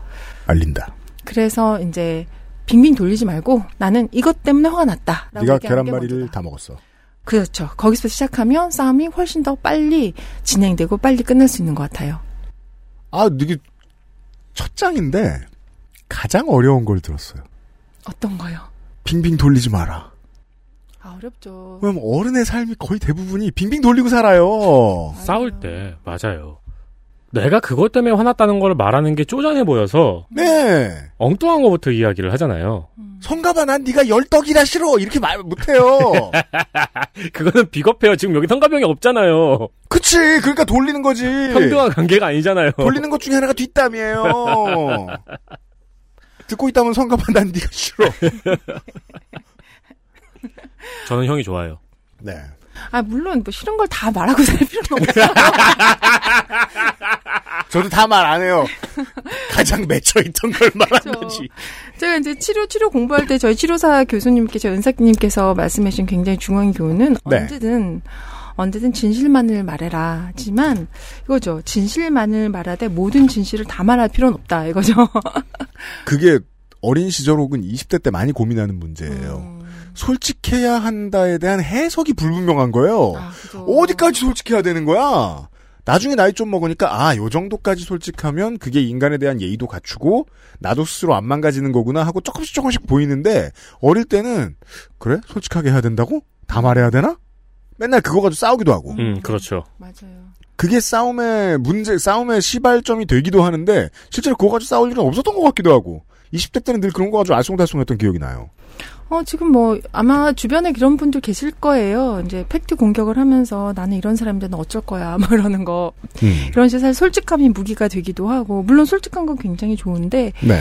B: 알린다.
H: 그래서 이제 빙빙 돌리지 말고 나는 이것 때문에 화가 났다.
B: 네가 계란말이를 다 먹었어.
H: 그렇죠. 거기서 시작하면 싸움이 훨씬 더 빨리 진행되고 빨리 끝날 수 있는 것 같아요.
B: 아, 이게 첫 장인데 가장 어려운 걸 들었어요.
H: 어떤 거요?
B: 빙빙 돌리지 마라.
H: 아, 어렵죠.
B: 왜냐면 어른의 삶이 거의 대부분이 빙빙 돌리고 살아요.
C: 싸울 때 맞아요. 내가 그것 때문에 화났다는 걸 말하는 게 쪼잔해 보여서
B: 네.
C: 엉뚱한 거부터 이야기를 하잖아요.
B: 성가봐 난 네가 열떡이라 싫어 이렇게 말 못해요. (laughs)
C: 그거는 비겁해요. 지금 여기 성가병이 없잖아요.
B: 그치 그러니까 돌리는 거지.
C: 평등한 관계가 아니잖아요.
B: 돌리는 것 중에 하나가 뒷담이에요. (laughs) 듣고 있다면 성가봐 난 네가 싫어. (laughs)
C: 저는 형이 좋아요.
B: 네.
H: 아, 물론 뭐 싫은 걸 다 말하고 살 필요는 없어요. (laughs)
B: 저도 다 말 안 해요. 가장 맺혀있던 걸 말하는 거지.
H: 제가 이제 치료 치료 공부할 때 저희 치료사 교수님께 저 은사님께서 말씀하신 굉장히 중요한 교훈은
B: 네.
H: 언제든 언제든 진실만을 말해라. 하지만 이거죠. 진실만을 말하되 모든 진실을 다 말할 필요는 없다. 이거죠. (laughs)
B: 그게 어린 시절 혹은 20대 때 많이 고민하는 문제예요. 솔직해야 한다에 대한 해석이 불분명한 거예요. 어디까지 솔직해야 되는 거야? 나중에 나이 좀 먹으니까 아, 요 정도까지 솔직하면 그게 인간에 대한 예의도 갖추고 나도 스스로 안 망가지는 거구나 하고 조금씩 조금씩 보이는데 어릴 때는 그래? 솔직하게 해야 된다고? 다 말해야 되나? 맨날 그거 가지고 싸우기도 하고.
C: 음, 그렇죠.
H: 맞아요.
B: 그게 싸움의 문제, 싸움의 시발점이 되기도 하는데 실제로 그거 가지고 싸울 일은 없었던 것 같기도 하고 20대 때는 늘 그런 거 가지고 알쏭달쏭했던 기억이 나요.
H: 어, 지금 뭐, 아마 주변에 그런 분들 계실 거예요. 이제 팩트 공격을 하면서 나는 이런 너 어쩔 거야. 뭐 이러는 거.
B: 음.
H: 이런 사실 솔직함이 무기가 되기도 하고, 물론 솔직한 건 굉장히 좋은데,
B: 네.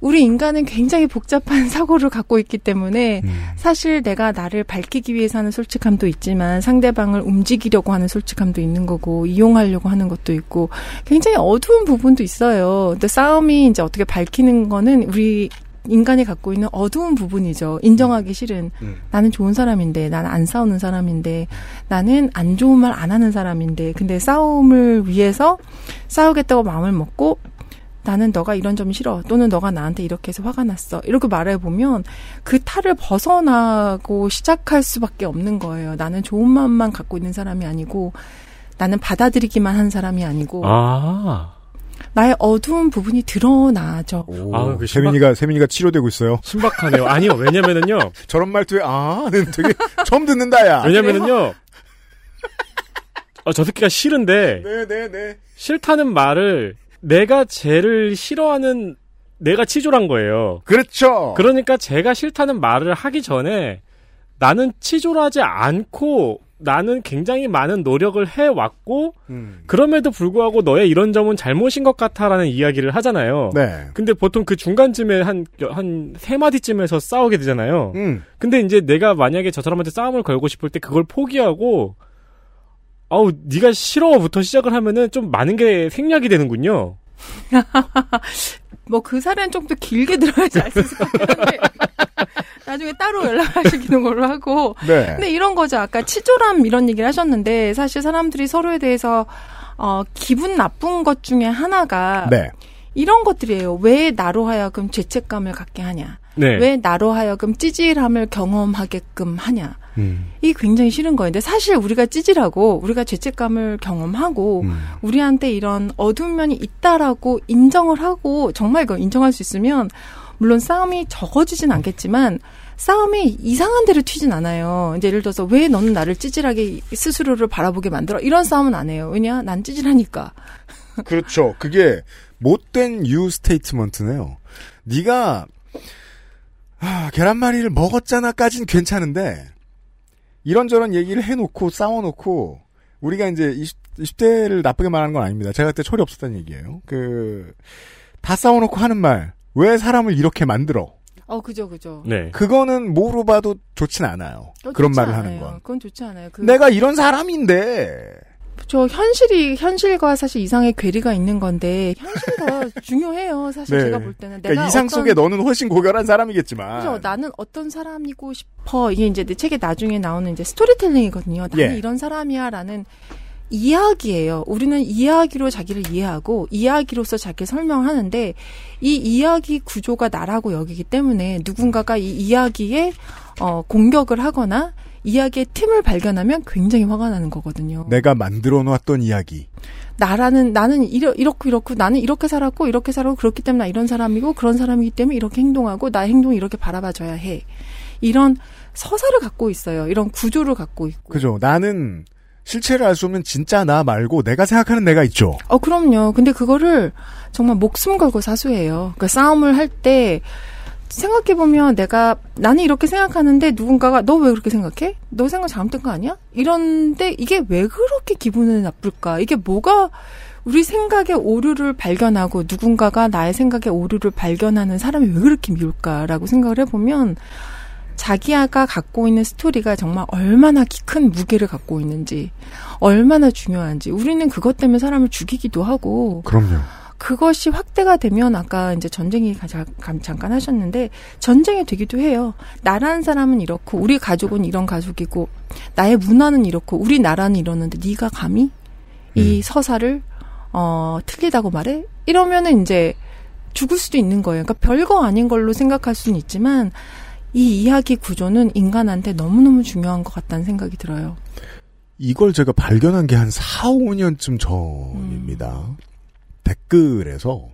H: 우리 인간은 굉장히 복잡한 (laughs) 사고를 갖고 있기 때문에
B: 음.
H: 사실 내가 나를 밝히기 위해서 하는 솔직함도 있지만 상대방을 움직이려고 하는 솔직함도 있는 거고 이용하려고 하는 것도 있고 굉장히 어두운 부분도 있어요. 근데 싸움이 이제 어떻게 밝히는 거는 우리 인간이 갖고 있는 어두운 부분이죠. 인정하기 싫은
B: 음.
H: 나는 좋은 사람인데 나는 안 싸우는 사람인데 나는 안 좋은 말 안 하는 사람인데 근데 싸움을 위해서 싸우겠다고 마음을 먹고 나는 너가 이런 점이 싫어 또는 너가 나한테 이렇게 해서 화가 났어 이렇게 말해 보면 그 탈을 벗어나고 시작할 수밖에 없는 거예요. 나는 좋은 마음만 갖고 있는 사람이 아니고 나는 받아들이기만 한 사람이 아니고
C: 아.
H: 나의 어두운 부분이 드러나죠.
C: 아, 그
B: 세민이가 세민이가 치료되고 있어요.
C: 신박하네요. 아니요, 왜냐면은요. (laughs)
B: 저런 말투에 아는 되게 처음 듣는다야.
C: 왜냐면은요. 어, 저 새끼가 싫은데
B: 네네네.
C: 싫다는 말을 내가 쟤를 싫어하는 내가 치졸한 거예요.
B: 그렇죠.
C: 그러니까 제가 싫다는 말을 하기 전에 나는 치졸하지 않고 나는 굉장히 많은 노력을 해왔고
B: 음.
C: 그럼에도 불구하고 너의 이런 점은 잘못인 것 같아라는 이야기를 하잖아요.
B: 네.
C: 근데 보통 그 중간쯤에 한, 한 세 마디쯤에서 싸우게 되잖아요.
B: 음.
C: 근데 이제 내가 만약에 저 사람한테 싸움을 걸고 싶을 때 그걸 포기하고 아우 네가 싫어부터 시작을 하면은 좀 많은 게 생략이 되는군요. (laughs)
H: 뭐그 사례는 좀 더 길게 들어야지 알수 있을 것 같은데 (laughs) 나중에 따로 연락하시는 걸로 하고
B: 네.
H: 근데 이런 거죠 아까 치졸함 이런 얘기를 하셨는데 사실 사람들이 서로에 대해서 어 기분 나쁜 것 중에 하나가
B: 네.
H: 이런 것들이에요 왜 나로 하여금 죄책감을 갖게 하냐
C: 네.
H: 왜 나로 하여금 찌질함을 경험하게끔 하냐
B: 음.
H: 이게 굉장히 싫은. 근데 사실 우리가 찌질하고 우리가 죄책감을 경험하고
B: 음.
H: 우리한테 이런 어두운 면이 있다라고 인정을 하고 정말 이거 인정할 수 있으면 물론 싸움이 적어지진 않겠지만 싸움이 이상한 데로 튀진 않아요. 이제 예를 들어서 왜 너는 나를 찌질하게 스스로를 바라보게 만들어? 이런 싸움은 안 해요. 왜냐? 난 찌질하니까. (laughs)
B: 그렇죠. 그게 못된 유 스테이트먼트네요. 네가 아, 계란말이를 먹었잖아까진 괜찮은데 이런저런 얘기를 해놓고 싸워놓고 우리가 이제 20, 20대를 나쁘게 말하는 건 아닙니다. 제가 그때 철이 없었다는 얘기예요. 그 다 싸워놓고 하는 말. 왜 사람을 이렇게 만들어?
H: 어, 그죠, 그죠.
C: 네.
B: 그거는 뭐로 봐도 좋진 않아요.
H: 어,
B: 그런
H: 좋지
B: 말을
H: 않아요.
B: 하는 건.
H: 그건 좋지 않아요. 그,
B: 내가 이런 사람인데
H: 저 현실이 현실과 사실 이상의 괴리가 있는 건데 현실과 (laughs) 중요해요. 사실
B: 네.
H: 제가 볼 때는 내가
B: 그러니까 이상
H: 어떤-
B: 속에 너는 훨씬 고결한 사람이겠지만
H: 그죠. 나는 어떤 사람이고 싶어. 이게 이제 내 책에 나중에 나오는 이제 스토리텔링이거든요. 나는
B: 예.
H: 이런 사람이야라는 이야기예요. 우리는 이야기로 자기를 이해하고 이야기로서 자기를 설명하는데 이 이야기 구조가 나라고 여기기 때문에 누군가가 이 이야기에 어, 공격을 하거나 이야기의 틈을 발견하면 굉장히 화가 나는 거거든요.
B: 내가 만들어 놨던 이야기.
H: 나라는 나는 이러, 이렇고 이렇고 나는 이렇게 살았고 이렇게 살고 그렇기 때문에 나 이런 사람이고 그런 사람이기 때문에 이렇게 행동하고 나의 행동을 이렇게 바라봐줘야 해. 이런 서사를 갖고 있어요. 이런 구조를 갖고 있고.
B: 그죠. 나는 실체를 알 수 없는 진짜 나 말고 내가 생각하는 내가 있죠.
H: 어 그럼요. 근데 그거를 정말 목숨 걸고 사수해요. 그러니까 싸움을 할 때 생각해 보면 내가 나는 이렇게 생각하는데 누군가가 너 왜 그렇게 생각해? 너 생각 잘못된 거 아니야? 이런데 이게 왜 그렇게 기분이 나쁠까? 이게 뭐가 우리 생각의 오류를 발견하고 누군가가 나의 생각의 오류를 발견하는 사람이 왜 그렇게 미울까라고 생각을 해보면 자기가 갖고 있는 스토리가 정말 얼마나 기- 큰 무게를 갖고 있는지, 얼마나 중요한지, 우리는 그것 때문에 사람을 죽이기도 하고,
B: 그럼요.
H: 그것이 확대가 되면 아까 이제 전쟁이 잠깐 하셨는데 전쟁이 되기도 해요. 나라는 사람은 이렇고 우리 가족은 이런 가족이고 나의 문화는 이렇고 우리 나라는 이러는데 네가 감히 이 서사를 어 틀리다고 말해? 이러면은 이제 죽을 수도 있는 거예요. 그러니까 별거 아닌 걸로 생각할 수는 있지만 이 이야기 구조는 인간한테 너무너무 중요한 것 같다는 생각이 들어요.
B: 이걸 제가 발견한 게 한 4, 5년쯤 전입니다. 댓글에서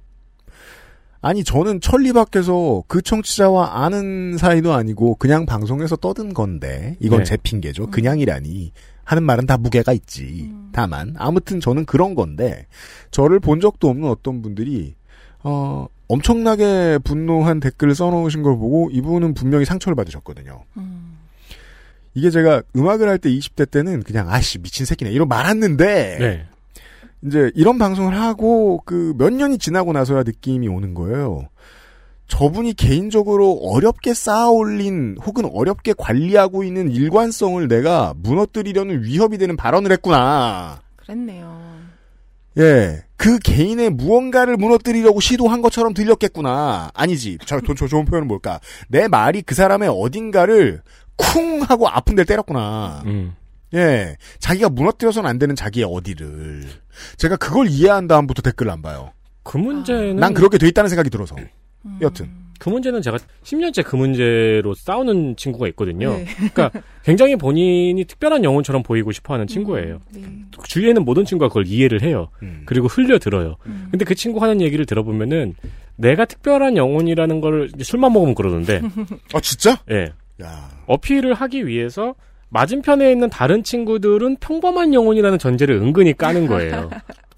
B: 아니 저는 천리 밖에서 그 청취자와 아는 사이도 아니고 그냥 방송에서 떠든 건데 이건
C: 네.
B: 제 핑계죠. 그냥이라니 하는 말은 다 무게가 있지. 다만 아무튼 저는 그런 건데 저를 본 적도 없는 어떤 분들이 어 엄청나게 분노한 댓글을 써놓으신 걸 보고 이분은 분명히 상처를 받으셨거든요. 이게 제가 음악을 할 때 20대 때는 그냥 아씨 미친 새끼네 이런 말았는데
C: 네.
B: 이제 이런 방송을 하고 그 몇 년이 지나고 나서야 느낌이 오는 거예요. 저분이 개인적으로 어렵게 쌓아올린 혹은 어렵게 관리하고 있는 일관성을 내가 무너뜨리려는 위협이 되는 발언을 했구나.
H: 그랬네요.
B: 예. 그 개인의 무언가를 무너뜨리려고 시도한 것처럼 들렸겠구나. 아니지. 저, 저, 저 좋은 표현은 뭘까? 내 말이 그 사람의 어딘가를 쿵 하고 아픈 데 때렸구나.
C: 음.
B: 예. 자기가 무너뜨려서는 안 되는 자기의 어디를. 제가 그걸 이해한 다음부터 댓글을 안 봐요.
C: 그 문제는
B: 난 그렇게 돼 있다는 생각이 들어서. 여튼.
C: 그 문제는 제가 10년째 그 문제로 싸우는 친구가 있거든요.
H: 네.
C: 그러니까 굉장히 본인이 특별한 영혼처럼 보이고 싶어 하는 친구예요.
H: 네.
C: 주위에 는 모든 친구가 그걸 이해를 해요.
B: 음.
C: 그리고 흘려 들어요.
H: 음.
C: 근데 그 친구 하는 얘기를 들어보면은 내가 특별한 영혼이라는 걸 술만 먹으면 그러던데,
B: 아, 진짜?
C: 예.
B: 야.
C: 어필을 하기 위해서 맞은편에 있는 다른 친구들은 평범한 영혼이라는 전제를 은근히 까는 거예요. (laughs)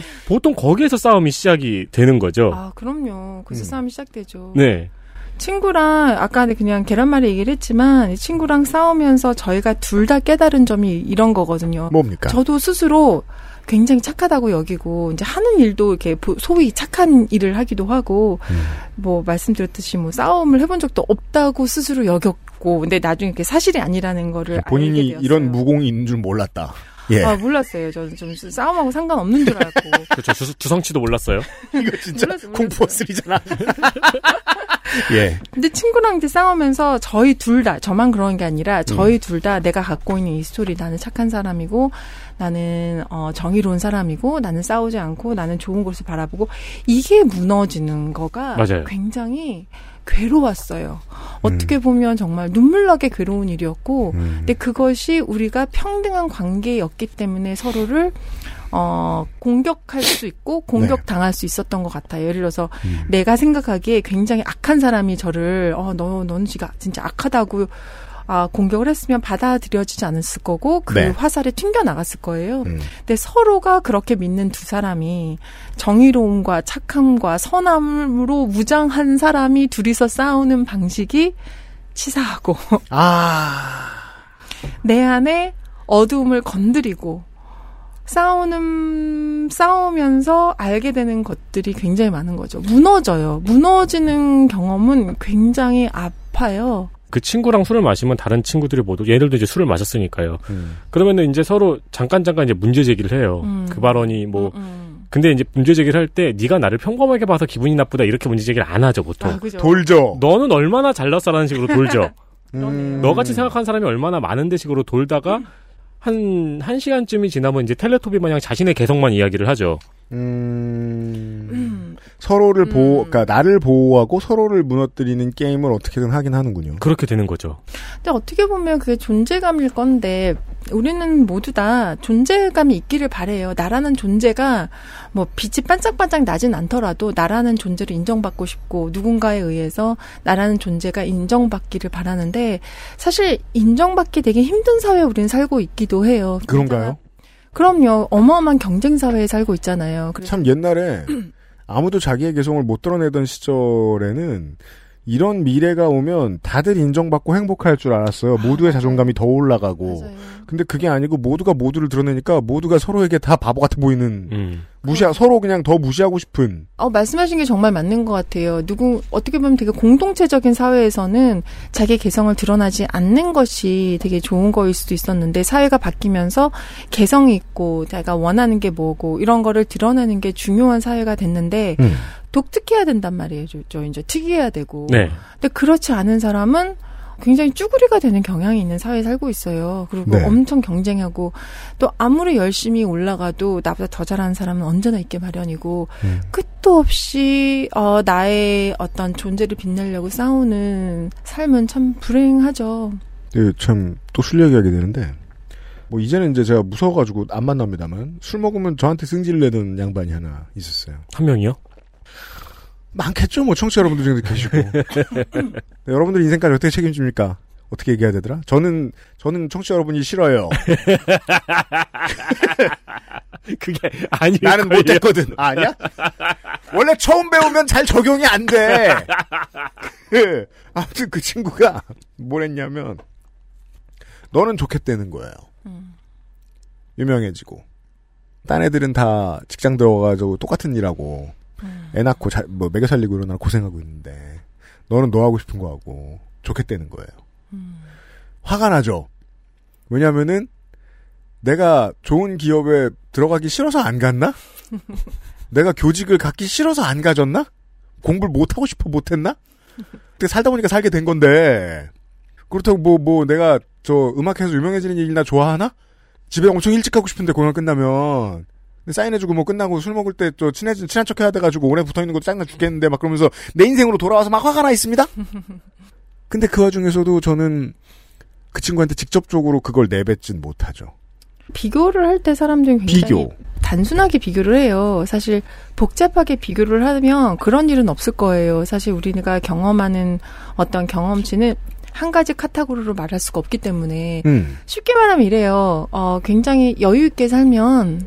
C: 그러니까 보통 거기에서 싸움이 시작이 되는 거죠.
H: 아, 그럼요. 그래서
B: 음.
H: 싸움이 시작되죠.
C: 네.
H: 친구랑 아까 그냥 계란말이 얘기를 했지만 이 친구랑 싸우면서 저희가 둘 다 깨달은 점이 이런 거거든요.
B: 뭡니까?
H: 저도 스스로 굉장히 착하다고 여기고 이제 하는 일도 이렇게 보- 소위 착한 일을 하기도 하고
B: 음.
H: 뭐 말씀드렸듯이 뭐 싸움을 해본 적도 없다고 스스로 여겼고 근데 나중에 그게 사실이 아니라는 거를
B: 본인이
H: 알게 되었어요.
B: 이런 무공이 있는 줄 몰랐다. 예.
H: 아 몰랐어요. 저는 좀 싸움하고 상관없는 줄 알고. (laughs)
C: 그렇죠. 주, 주성치도 몰랐어요. (laughs)
B: 이거 진짜. 공포스리잖아. 예.
H: 근데 친구랑 이제 싸우면서 저희 둘 다, 저만 그런 게 아니라 저희 둘다 내가 갖고 있는 이 스토리, 나는 착한 사람이고, 나는, 어, 정의로운 사람이고, 나는 싸우지 않고, 나는 좋은 곳을 바라보고, 이게 무너지는 거가
C: 맞아요.
H: 굉장히, 괴로웠어요. 어떻게 보면 정말 눈물나게 괴로운 일이었고,
B: 음.
H: 근데 그것이 우리가 평등한 관계였기 때문에 서로를 어, 공격할 수 있고 공격당할 수 있었던 것 같아요. 예를 들어서
B: 음.
H: 내가 생각하기에 굉장히 악한 사람이 저를 어, 너, 너는 지가 진짜 악하다고 아, 공격을 했으면 받아들여지지 않았을 거고 그
B: 네.
H: 화살에 튕겨 나갔을 거예요.
B: 음.
H: 근데 서로가 그렇게 믿는 두 사람이 정의로움과 착함과 선함으로 무장한 사람이 둘이서 싸우는 방식이 치사하고 (laughs)
B: 아.
H: 내 안에 어두움을 건드리고 싸우는 싸우면서 알게 되는 것들이 굉장히 많은 거죠. 무너져요. 무너지는 경험은 굉장히 아파요.
C: 그 친구랑 술을 마시면 다른 친구들이 모두 얘들도 이제 술을 마셨으니까요.
B: 음.
C: 그러면은 이제 서로 잠깐 잠깐 이제 문제 제기를 해요.
H: 음.
C: 그 발언이 뭐
H: 음.
C: 근데 이제 문제 제기를 할 때 네가 나를 평범하게 봐서 기분이 나쁘다 이렇게 문제 제기를 안 하죠 보통.
H: 아, 그죠.
B: 돌죠.
C: 너는 얼마나 잘났어라는 식으로 돌죠. (laughs)
B: 음.
C: 너같이 생각하는 사람이 얼마나 많은데 식으로 돌다가 한, 한 시간쯤이 지나면 이제 텔레토비 마냥 자신의 개성만 이야기를 하죠.
B: 음.
H: 음.
B: 서로를
H: 음.
B: 보호, 그러니까 나를 보호하고 서로를 무너뜨리는 게임을 어떻게든 하긴 하는군요.
C: 그렇게 되는 거죠.
H: 근데 어떻게 보면 그게 존재감일 건데 우리는 모두 다 존재감이 있기를 바래요. 나라는 존재가 뭐 빛이 반짝반짝 나진 않더라도 나라는 존재를 인정받고 싶고 누군가에 의해서 나라는 존재가 인정받기를 바라는데 사실 인정받기 되게 힘든 사회에 우리는 살고 있기도 해요.
B: 그런가요?
H: 그럼요. 어마어마한 경쟁 사회에 살고 있잖아요. 그래서
B: 참 옛날에 (clears throat) 아무도 자기의 개성을 못 드러내던 시절에는 이런 미래가 오면 다들 인정받고 행복할 줄 알았어요. 모두의 자존감이 더 올라가고.
H: 맞아요.
B: 근데 그게 아니고 모두가 모두를 드러내니까 모두가 서로에게 다 바보 같아 보이는
C: 음.
B: 무시 서로 그냥 더 무시하고 싶은
H: 어, 말씀하신 게 정말 맞는 것 같아요. 누구, 어떻게 보면 되게 공동체적인 사회에서는 자기 개성을 드러나지 않는 것이 되게 좋은 거일 수도 있었는데, 사회가 바뀌면서 개성이 있고, 내가 원하는 게 뭐고, 이런 거를 드러내는 게 중요한 사회가 됐는데,
B: 음.
H: 독특해야 된단 말이에요. 저 이제 특이해야 되고.
C: 네.
H: 근데 그렇지 않은 사람은 굉장히 쭈구리가 되는 경향이 있는 사회에 살고 있어요. 그리고
B: 네.
H: 엄청 경쟁하고 또 아무리 열심히 올라가도 나보다 더 잘하는 사람은 언제나 있게 마련이고
B: 음.
H: 끝도 없이 어, 나의 어떤 존재를 빛내려고 싸우는 삶은 참 불행하죠.
B: 네, 참또 술 얘기하게 되는데 뭐 이제는 이제 제가 무서워가지고 안 만납니다만 술 먹으면 저한테 승질 내던 양반이 하나 있었어요.
C: 한 명이요?
B: 많겠죠, 뭐 청취자 여러분들 중에도 계시고. (laughs) 네, 여러분들 인생까지 어떻게 책임집니까? 어떻게 얘기해야 되더라? 저는 저는 청취자 여러분이 싫어요. (laughs)
C: 그게 아니
B: 나는 못 했거든. 아, 아니야? 원래 처음 배우면 잘 적용이 안 돼. 그, 아무튼 그 친구가 뭘 했냐면 너는 좋겠다는 거예요.
H: 음.
B: 유명해지고 딴 애들은 다 직장 들어가가지고 똑같은 일하고
H: 음.
B: 애 낳고 자, 뭐 먹여 살리고 이러느라 고생하고 있는데 너는 너 하고 싶은 거 하고 좋겠다는 거예요.
H: 음.
B: 화가 나죠. 왜냐면은 내가 좋은 기업에 들어가기 싫어서 안 갔나? (laughs) 내가 교직을 갖기 싫어서 안 가졌나? 공부를 못 하고 싶어 못 했나? 근데 살다 보니까 살게 된 건데 그렇다고 뭐뭐 내가 저 음악해서 유명해지는 일이나 좋아하나? 집에 엄청 일찍 가고 싶은데 공연 끝나면 사인해주고 뭐 끝나고 술 먹을 때 또 친해진 친한 척 해야 돼가지고 오래 붙어 있는 것도 짜증나 죽겠는데 막 그러면서 내 인생으로 돌아와서 막 화가 나 있습니다. (laughs) 근데 그 와중에서도 저는 그 친구한테 직접적으로 그걸 내뱉진 못하죠.
H: 비교를 할 때 사람들은 굉장히
B: 비교.
H: 단순하게 비교를 해요. 사실 복잡하게 비교를 하면 그런 일은 없을 거예요. 사실 우리가 경험하는 어떤 경험치는 한 가지 카테고리로 말할 수가 없기 때문에
B: 음.
H: 쉽게 말하면 이래요. 어, 굉장히 여유 있게 살면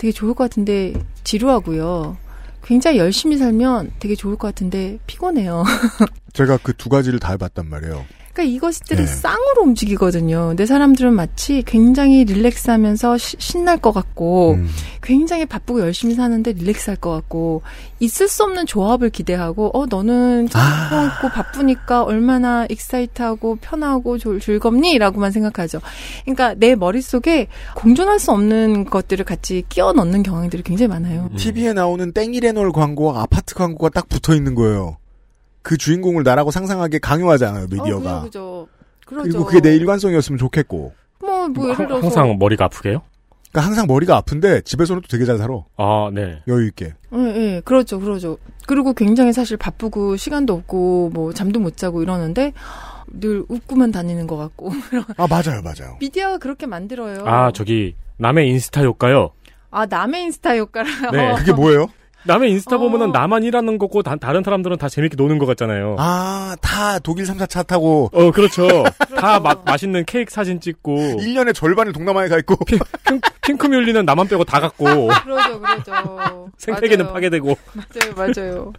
H: 되게 좋을 것 같은데 지루하고요. 굉장히 열심히 살면 되게 좋을 것 같은데 피곤해요. (laughs)
B: 제가 그 두 가지를 다 해봤단 말이에요.
H: 그러니까 이것들이
B: 네.
H: 쌍으로 움직이거든요. 근데 사람들은 마치 굉장히 릴렉스하면서 시- 신날 것 같고
B: 음.
H: 굉장히 바쁘고 열심히 사는데 릴렉스할 것 같고 있을 수 없는 조합을 기대하고 어 너는
B: 아.
H: 참고 바쁘니까 얼마나 익사이트하고 편하고 졸- 즐겁니라고만 생각하죠. 그러니까 내 머릿속에 공존할 수 없는 것들을 같이 끼워 넣는 경향들이 굉장히 많아요.
C: 음.
B: TV에 나오는 땡이레놀 광고와 아파트 광고가 딱 붙어 있는 거예요. 그 주인공을 나라고 상상하게 강요하잖아요, 미디어가.
H: 어, 그죠, 그죠. 그러죠.
B: 그리고 그게 내 일관성이었으면 좋겠고.
H: 뭐, 뭐 예를 들어서
C: 항상 머리가 아프게요?
B: 그러니까 항상 머리가 아픈데 집에서는 또 되게 잘 살아.
C: 아, 네.
B: 여유 있게.
H: 예, 예, 그렇죠, 그렇죠. 그리고 굉장히 사실 바쁘고 시간도 없고 뭐 잠도 못 자고 이러는데 늘 웃고만 다니는 것 같고 (laughs)
B: 아 맞아요, 맞아요.
H: 미디어가 그렇게 만들어요.
C: 아, 저기 남의 인스타 효과요.
H: 아, 남의 인스타 효과라요.
C: 네.
B: 그게 뭐예요?
C: 남의 인스타
H: 어.
C: 보면은 나만 일하는 거고 다, 른 사람들은 다 재밌게 노는 것 같잖아요.
B: 아, 다 독일 3, 4차 타고
C: 어, 그렇죠. 다 마, 맛있는 케이크 사진 찍고
B: 1년에 절반을 동남아에 가 있고
C: 핑, 핑 크뮬리는 나만 빼고 다 갖고 (laughs)
H: 그러죠, 그러죠.
C: 생태계는
H: 맞아요.
C: 파괴되고
H: 맞아요, 맞아요.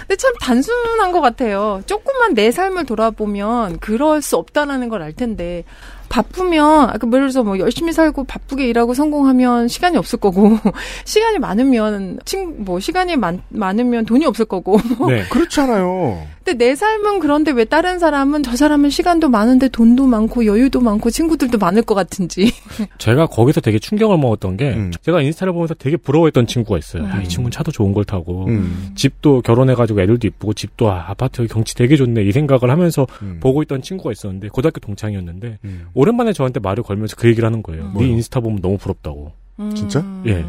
H: 근데 참 단순한 것 같아요. 조금만 내 삶을 돌아보면 그럴 수 없다라는 걸 알 텐데 바쁘면 아까 예를 들어서 뭐 열심히 살고 바쁘게 일하고 성공하면 시간이 없을 거고 (laughs) 시간이 많으면 친뭐 시간이 많, 많으면 돈이 없을 거고
C: 네.
B: 그렇잖아요.
H: 근데 내 삶은 그런데 왜 다른 사람은 저 사람은 시간도 많은데 돈도 많고 여유도 많고 친구들도 많을 것 같은지 (laughs)
C: 제가 거기서 되게 충격을 먹었던 게
B: 음.
C: 제가 인스타를 보면서 되게 부러워했던 친구가 있어요.
H: 음.
C: 아, 이 친구는 차도 좋은 걸 타고
B: 음.
C: 집도 결혼해가지고 애들도 이쁘고 집도 아, 아파트 경치 되게 좋네 이 생각을 하면서
B: 음.
C: 보고 있던 친구가 있었는데 고등학교 동창이었는데
B: 음.
C: 오랜만에 저한테 말을 걸면서 그 얘기를 하는 거예요.
H: 음.
C: 네 인스타 보면 너무 부럽다고.
B: 진짜?
C: 예.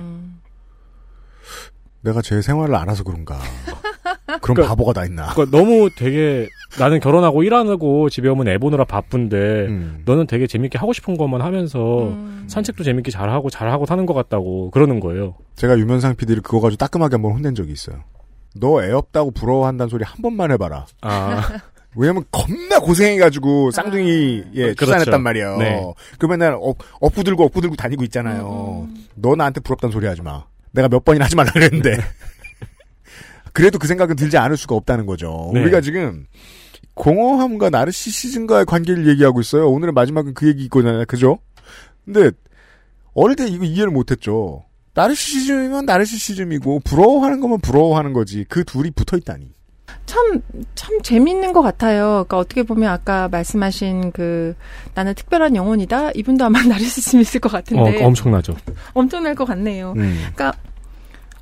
B: 내가 제 생활을 알아서 그런가. (laughs) 그런
C: 그러니까-
B: 바보가 다 있나.
C: 그러니까 너무 되게 나는 결혼하고 일하고 집에 오면 애 보느라 바쁜데
B: 음.
C: 너는 되게 재밌게 하고 싶은 것만 하면서
H: 음.
C: 산책도 재밌게 잘하고 잘하고 사는 것 같다고 그러는 거예요.
B: 제가 유면상 PD를 그거 가지고 따끔하게 한번 혼낸 적이 있어요. 너 애 없다고 부러워한다는 소리 한 번만 해봐라.
C: 아, (laughs)
B: 왜냐면 겁나 고생해가지고 쌍둥이 예
C: 그렇죠.
B: 출산했단 말이에요.
C: 네.
B: 그 맨날 업, 업부 들고 업부 들고 다니고 있잖아요. 너 나한테 부럽다는 소리 하지 마. 내가 몇 번이나 하지 말라 그랬는데. (laughs) 그래도 그 생각은 들지 않을 수가 없다는 거죠.
C: 네.
B: 우리가 지금 공허함과 나르시시즘과의 관계를 얘기하고 있어요. 오늘의 마지막은 그 얘기 있거든요. 그죠? 근데 어릴 때 이거 이해를 못했죠. 나르시시즘이면 나르시시즘이고 부러워하는 거면 부러워하는 거지. 그 둘이 붙어 있다니.
H: 참, 참 재밌는 것 같아요. 그러니까 어떻게 보면 아까 말씀하신 그, 나는 특별한 영혼이다? 이분도 아마 (laughs) 나르시즘이 있을 것
C: 어,
H: 같은데.
C: 엄청나죠.
H: 엄청날 것 같네요.
B: 음.
H: 그러니까,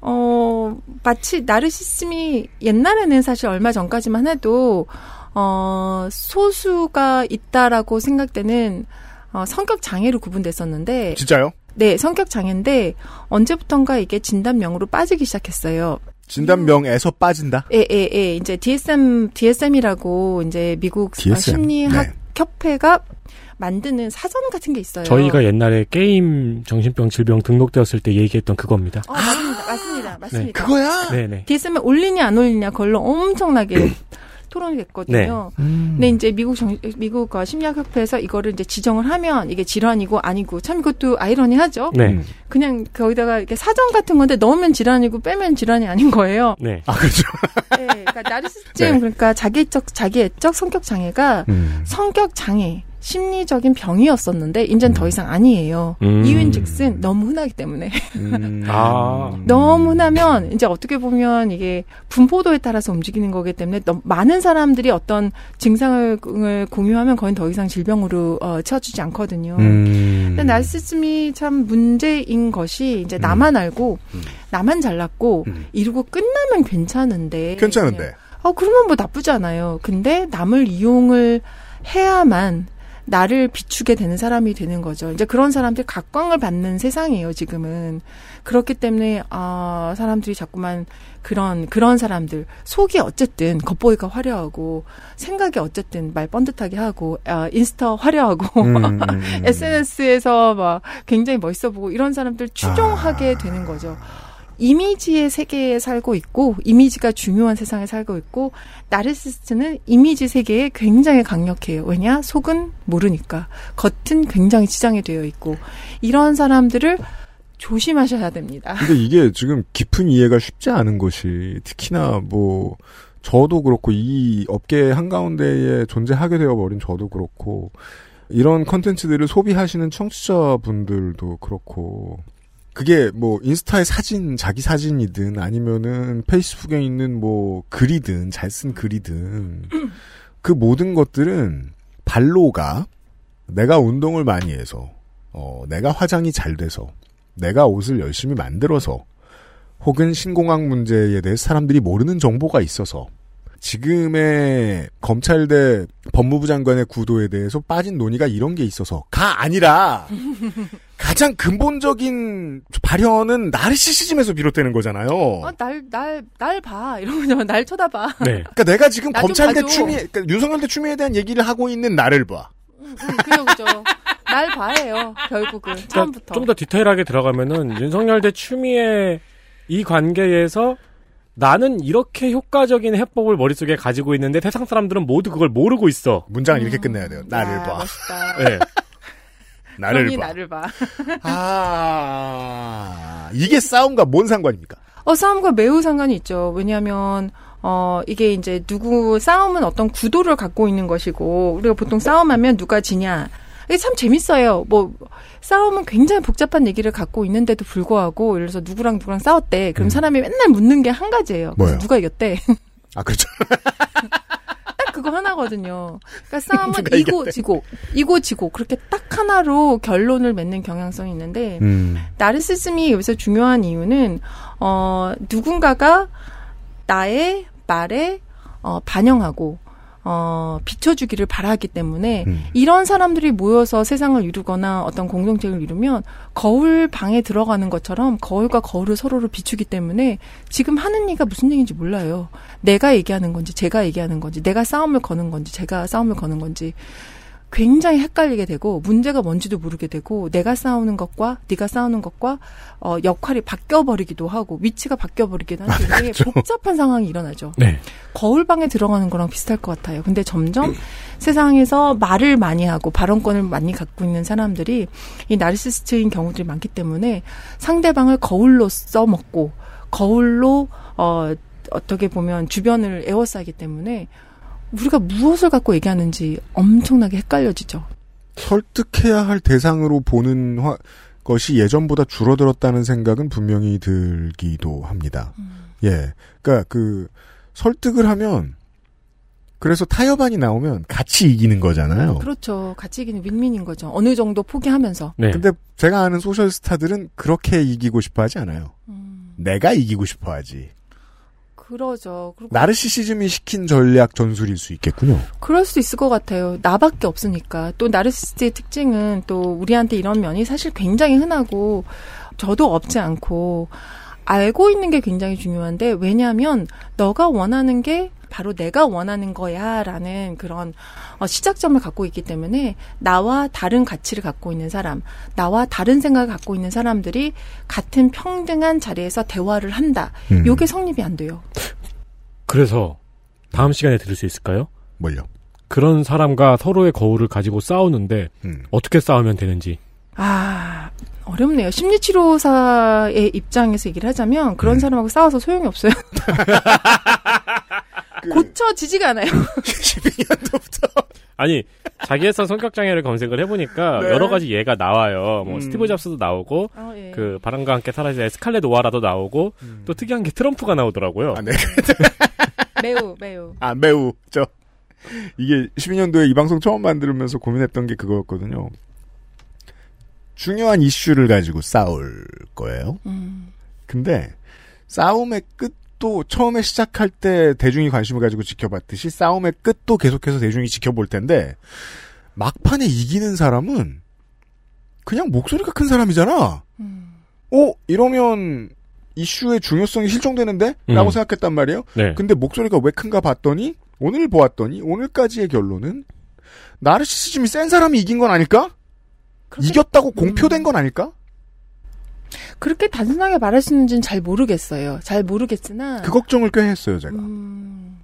H: 어, 마치 나르시즘이 옛날에는 사실 얼마 전까지만 해도, 어, 소수가 있다라고 생각되는, 어, 성격 장애로 구분됐었는데,
B: 진짜요?
H: 네, 성격 장애인데, 언제부턴가 이게 진단명으로 빠지기 시작했어요.
B: 진단명에서 빠진다.
H: 예, 예, 예. 이제 DSM, DSM이라고 이제 미국
B: DSM.
H: 심리학
B: 네.
H: 협회가 만드는 사전 같은 게 있어요.
C: 저희가 옛날에 게임 정신병 질병 등록되었을 때 얘기했던 그겁니다.
H: 어, 맞습니다. 맞습니다. 맞습니다.
B: 그거야?
C: 네네.
H: DSM에 올리냐 안 올리냐 그걸로 엄청나게 (clears throat) 토론이 됐거든요. 근데 이제 미국 정, 미국 어, 심리학협회에서 이거를 이제 지정을 하면 이게 질환이고 아니고 참 이것도 아이러니하죠.
C: 네.
B: 음.
H: 그냥 거기다가 이렇게 사전 같은 건데 넣으면 질환이고 빼면 질환이 아닌 거예요.
C: 네.
B: 아, 그렇죠.
H: 네, 그러니까 나르시즘 (laughs)
B: 네.
H: 그러니까 자기적 자기애적 성격 장애가
B: 음.
H: 성격 장애, 심리적인 병이었었는데 이제는 더 이상 아니에요.
C: 음.
H: 이유인즉슨 너무 흔하기 때문에
B: 음.
C: 아. (laughs)
H: 너무 흔하면 이제 어떻게 보면 이게 분포도에 따라서 움직이는 거기 때문에 너무 많은 사람들이 어떤 증상을 공유하면 거의 더 이상 질병으로 어, 채워주지 않거든요.
B: 음.
H: 근데 나르시즘이 참 문제인 것이 이제 나만 알고
B: 음.
H: 나만 잘났고
B: 음.
H: 이루고 끝나면 괜찮은데
B: 괜찮은데.
H: 그냥 어, 그러면 뭐 나쁘지 않아요. 근데 남을 이용을 해야만 나를 비추게 되는 사람이 되는 거죠. 이제 그런 사람들이 각광을 받는 세상이에요, 지금은. 그렇기 때문에, 아, 사람들이 자꾸만 그런, 그런 사람들, 속이 어쨌든 겉보기가 화려하고, 생각이 어쨌든 말 뻔듯하게 하고, 아, 인스타 화려하고,
B: 음, 음, (laughs) 음.
H: SNS에서 막 굉장히 멋있어 보고, 이런 사람들 추종하게
B: 아.
H: 되는 거죠. 이미지의 세계에 살고 있고 이미지가 중요한 세상에 살고 있고 나르시스트는 이미지 세계에 굉장히 강력해요. 왜냐? 속은 모르니까. 겉은 굉장히 지장이 되어 있고 이런 사람들을 조심하셔야 됩니다.
B: 근데 이게 지금 깊은 이해가 쉽지 않은 것이 특히나 뭐 저도 그렇고 이 업계 한가운데에 존재하게 되어버린 저도 그렇고 이런 컨텐츠들을 소비하시는 청취자분들도 그렇고 그게 뭐 인스타의 사진 자기 사진이든 아니면은 페이스북에 있는 뭐 글이든 잘 쓴 글이든 (clears throat) 그 모든 것들은 발로가 내가 운동을 많이 해서 어 내가 화장이 잘 돼서 내가 옷을 열심히 만들어서 혹은 신공항 문제에 대해 사람들이 모르는 정보가 있어서 지금의 검찰 대 법무부 장관의 구도에 대해서 빠진 논의가 이런 게 있어서가 아니라 (laughs) 가 가장 근본적인 발현은 나르시시즘에서 비롯되는 거잖아요.
H: 어, 날, 날, 날 봐. 이러면 날 쳐다봐.
C: 네. (laughs)
B: 그러니까 내가 지금 검찰대. 추미애, 그러니까 윤석열 대 추미애에 대한 얘기를 하고 있는 나를 봐.
H: 그죠, 그죠. 날 봐예요. 결국은. 처음부터.
C: 좀 더 디테일하게 들어가면은 윤석열 대 추미애 이 관계에서 나는 이렇게 효과적인 해법을 머릿속에 가지고 있는데 세상 사람들은 모두 그걸 모르고 있어.
B: 문장을 이렇게 끝내야 돼요. 나를
H: 야,
B: 봐.
H: 멋있다.
C: 네.
B: 나를 봐.
H: 나를 봐.
B: 아, 이게 싸움과 뭔 상관입니까?
H: 어, 싸움과 매우 상관이 있죠. 왜냐하면 어, 이게 이제 누구 싸움은 어떤 구도를 갖고 있는 것이고 우리가 보통 싸움하면 누가 지냐. 이게 참 재밌어요. 뭐 싸움은 굉장히 복잡한 얘기를 갖고 있는데도 불구하고 예를 들어서 누구랑 누구랑 싸웠대. 그럼
B: 음.
H: 사람이 맨날 묻는 게 한 가지예요.
B: 뭐예요?
H: 누가 이겼대.
B: 아, 그렇죠. (laughs)
H: 딱 그거 하나거든요. 그러니까 (laughs) 싸움은 이고
B: 이겼대.
H: 지고 이고 지고 그렇게 딱 하나로 결론을 맺는 경향성이 있는데
B: 음.
H: 나르시즘이 여기서 중요한 이유는 어 누군가가 나의 말에 어 반영하고 어 비춰주기를 바라기 때문에
B: 음.
H: 이런 사람들이 모여서 세상을 이루거나 어떤 공동체를 이루면 거울 방에 들어가는 것처럼 거울과 거울을 서로를 비추기 때문에 지금 하는 얘기가 무슨 얘기인지 몰라요. 내가 얘기하는 건지 제가 얘기하는 건지 내가 싸움을 거는 건지 제가 싸움을 거는 건지 굉장히 헷갈리게 되고 문제가 뭔지도 모르게 되고 내가 싸우는 것과 네가 싸우는 것과 어, 역할이 바뀌어 버리기도 하고 위치가 바뀌어 버리기도 하는 되게 복잡한 상황이 일어나죠.
C: 네.
H: 거울방에 들어가는 거랑 비슷할 것 같아요. 근데 점점 (clears throat) 세상에서 말을 많이 하고 발언권을 많이 갖고 있는 사람들이 이 나르시스트인 경우들이 많기 때문에 상대방을 거울로 써먹고 거울로 어 어떻게 보면 주변을 에워싸기 때문에 우리가 무엇을 갖고 얘기하는지 엄청나게 헷갈려지죠.
B: 설득해야 할 대상으로 보는 화- 것이 예전보다 줄어들었다는 생각은 분명히 들기도 합니다. 예. 그러니까 그 설득을 하면 그래서 타협안이 나오면 같이 이기는 거잖아요.
H: 그렇죠. 같이 이기는 윈윈인 거죠. 어느 정도 포기하면서.
C: 네.
B: 근데 제가 아는 소셜 스타들은 그렇게 이기고 싶어 하지 않아요.
H: 음,
B: 내가 이기고 싶어 하지.
H: 그러죠.
B: 나르시시즘이 시킨 전략 전술일 수 있겠군요.
H: 그럴 수 있을 것 같아요. 나밖에 없으니까. 또 나르시스트의 특징은 또 우리한테 이런 면이 사실 굉장히 흔하고 저도 없지 않고 알고 있는 게 굉장히 중요한데 왜냐하면 너가 원하는 게 바로 내가 원하는 거야라는 그런 어, 시작점을 갖고 있기 때문에 나와 다른 가치를 갖고 있는 사람, 나와 다른 생각을 갖고 있는 사람들이 같은 평등한 자리에서 대화를 한다.
B: 음.
H: 요게 성립이 안 돼요.
C: 그래서 다음 시간에 들을 수 있을까요?
B: 뭘요?
C: 그런 사람과 서로의 거울을 가지고 싸우는데
B: 음.
C: 어떻게 싸우면 되는지.
H: 아, 어렵네요. 심리치료사의 입장에서 얘기를 하자면 그런
B: 음.
H: 사람하고 싸워서 소용이 없어요.
B: 그 (laughs)
H: 고쳐지지가 않아요. (laughs)
B: 12년도부터
C: 아니 자기애성 성격 장애를 검색을 해보니까
B: 네.
C: 여러 가지 예가 나와요. 뭐
B: 음.
C: 스티브 잡스도 나오고
H: 어, 예.
C: 그 바람과 함께 사라진 스칼렛 오하라도 나오고 또 특이한 게 트럼프가 나오더라고요.
B: 아, 네. (laughs)
H: 매우 매우.
B: 아, 매우, 저, 이게 12년도에 이 방송 처음 만들면서 고민했던 게 그거였거든요. 중요한 이슈를 가지고 싸울 거예요.
H: 음,
B: 근데, 싸움의 끝도 처음에 시작할 때 대중이 관심을 가지고 지켜봤듯이 싸움의 끝도 계속해서 대중이 지켜볼 텐데, 막판에 이기는 사람은 그냥 목소리가 큰 사람이잖아.
H: 음.
B: 어? 이러면 이슈의 중요성이 실종되는데? 라고
C: 음.
B: 생각했단 말이에요.
C: 네.
B: 근데 목소리가 왜 큰가 봤더니 오늘 보았더니 오늘까지의 결론은 나르시시즘이 센 사람이 이긴 건 아닐까?
H: 그렇게,
B: 이겼다고 공표된 건 아닐까?
H: 그렇게 단순하게 말할 수 있는지는 잘 모르겠어요. 잘 모르겠으나
B: 그 걱정을 꽤 했어요, 제가.
H: 음,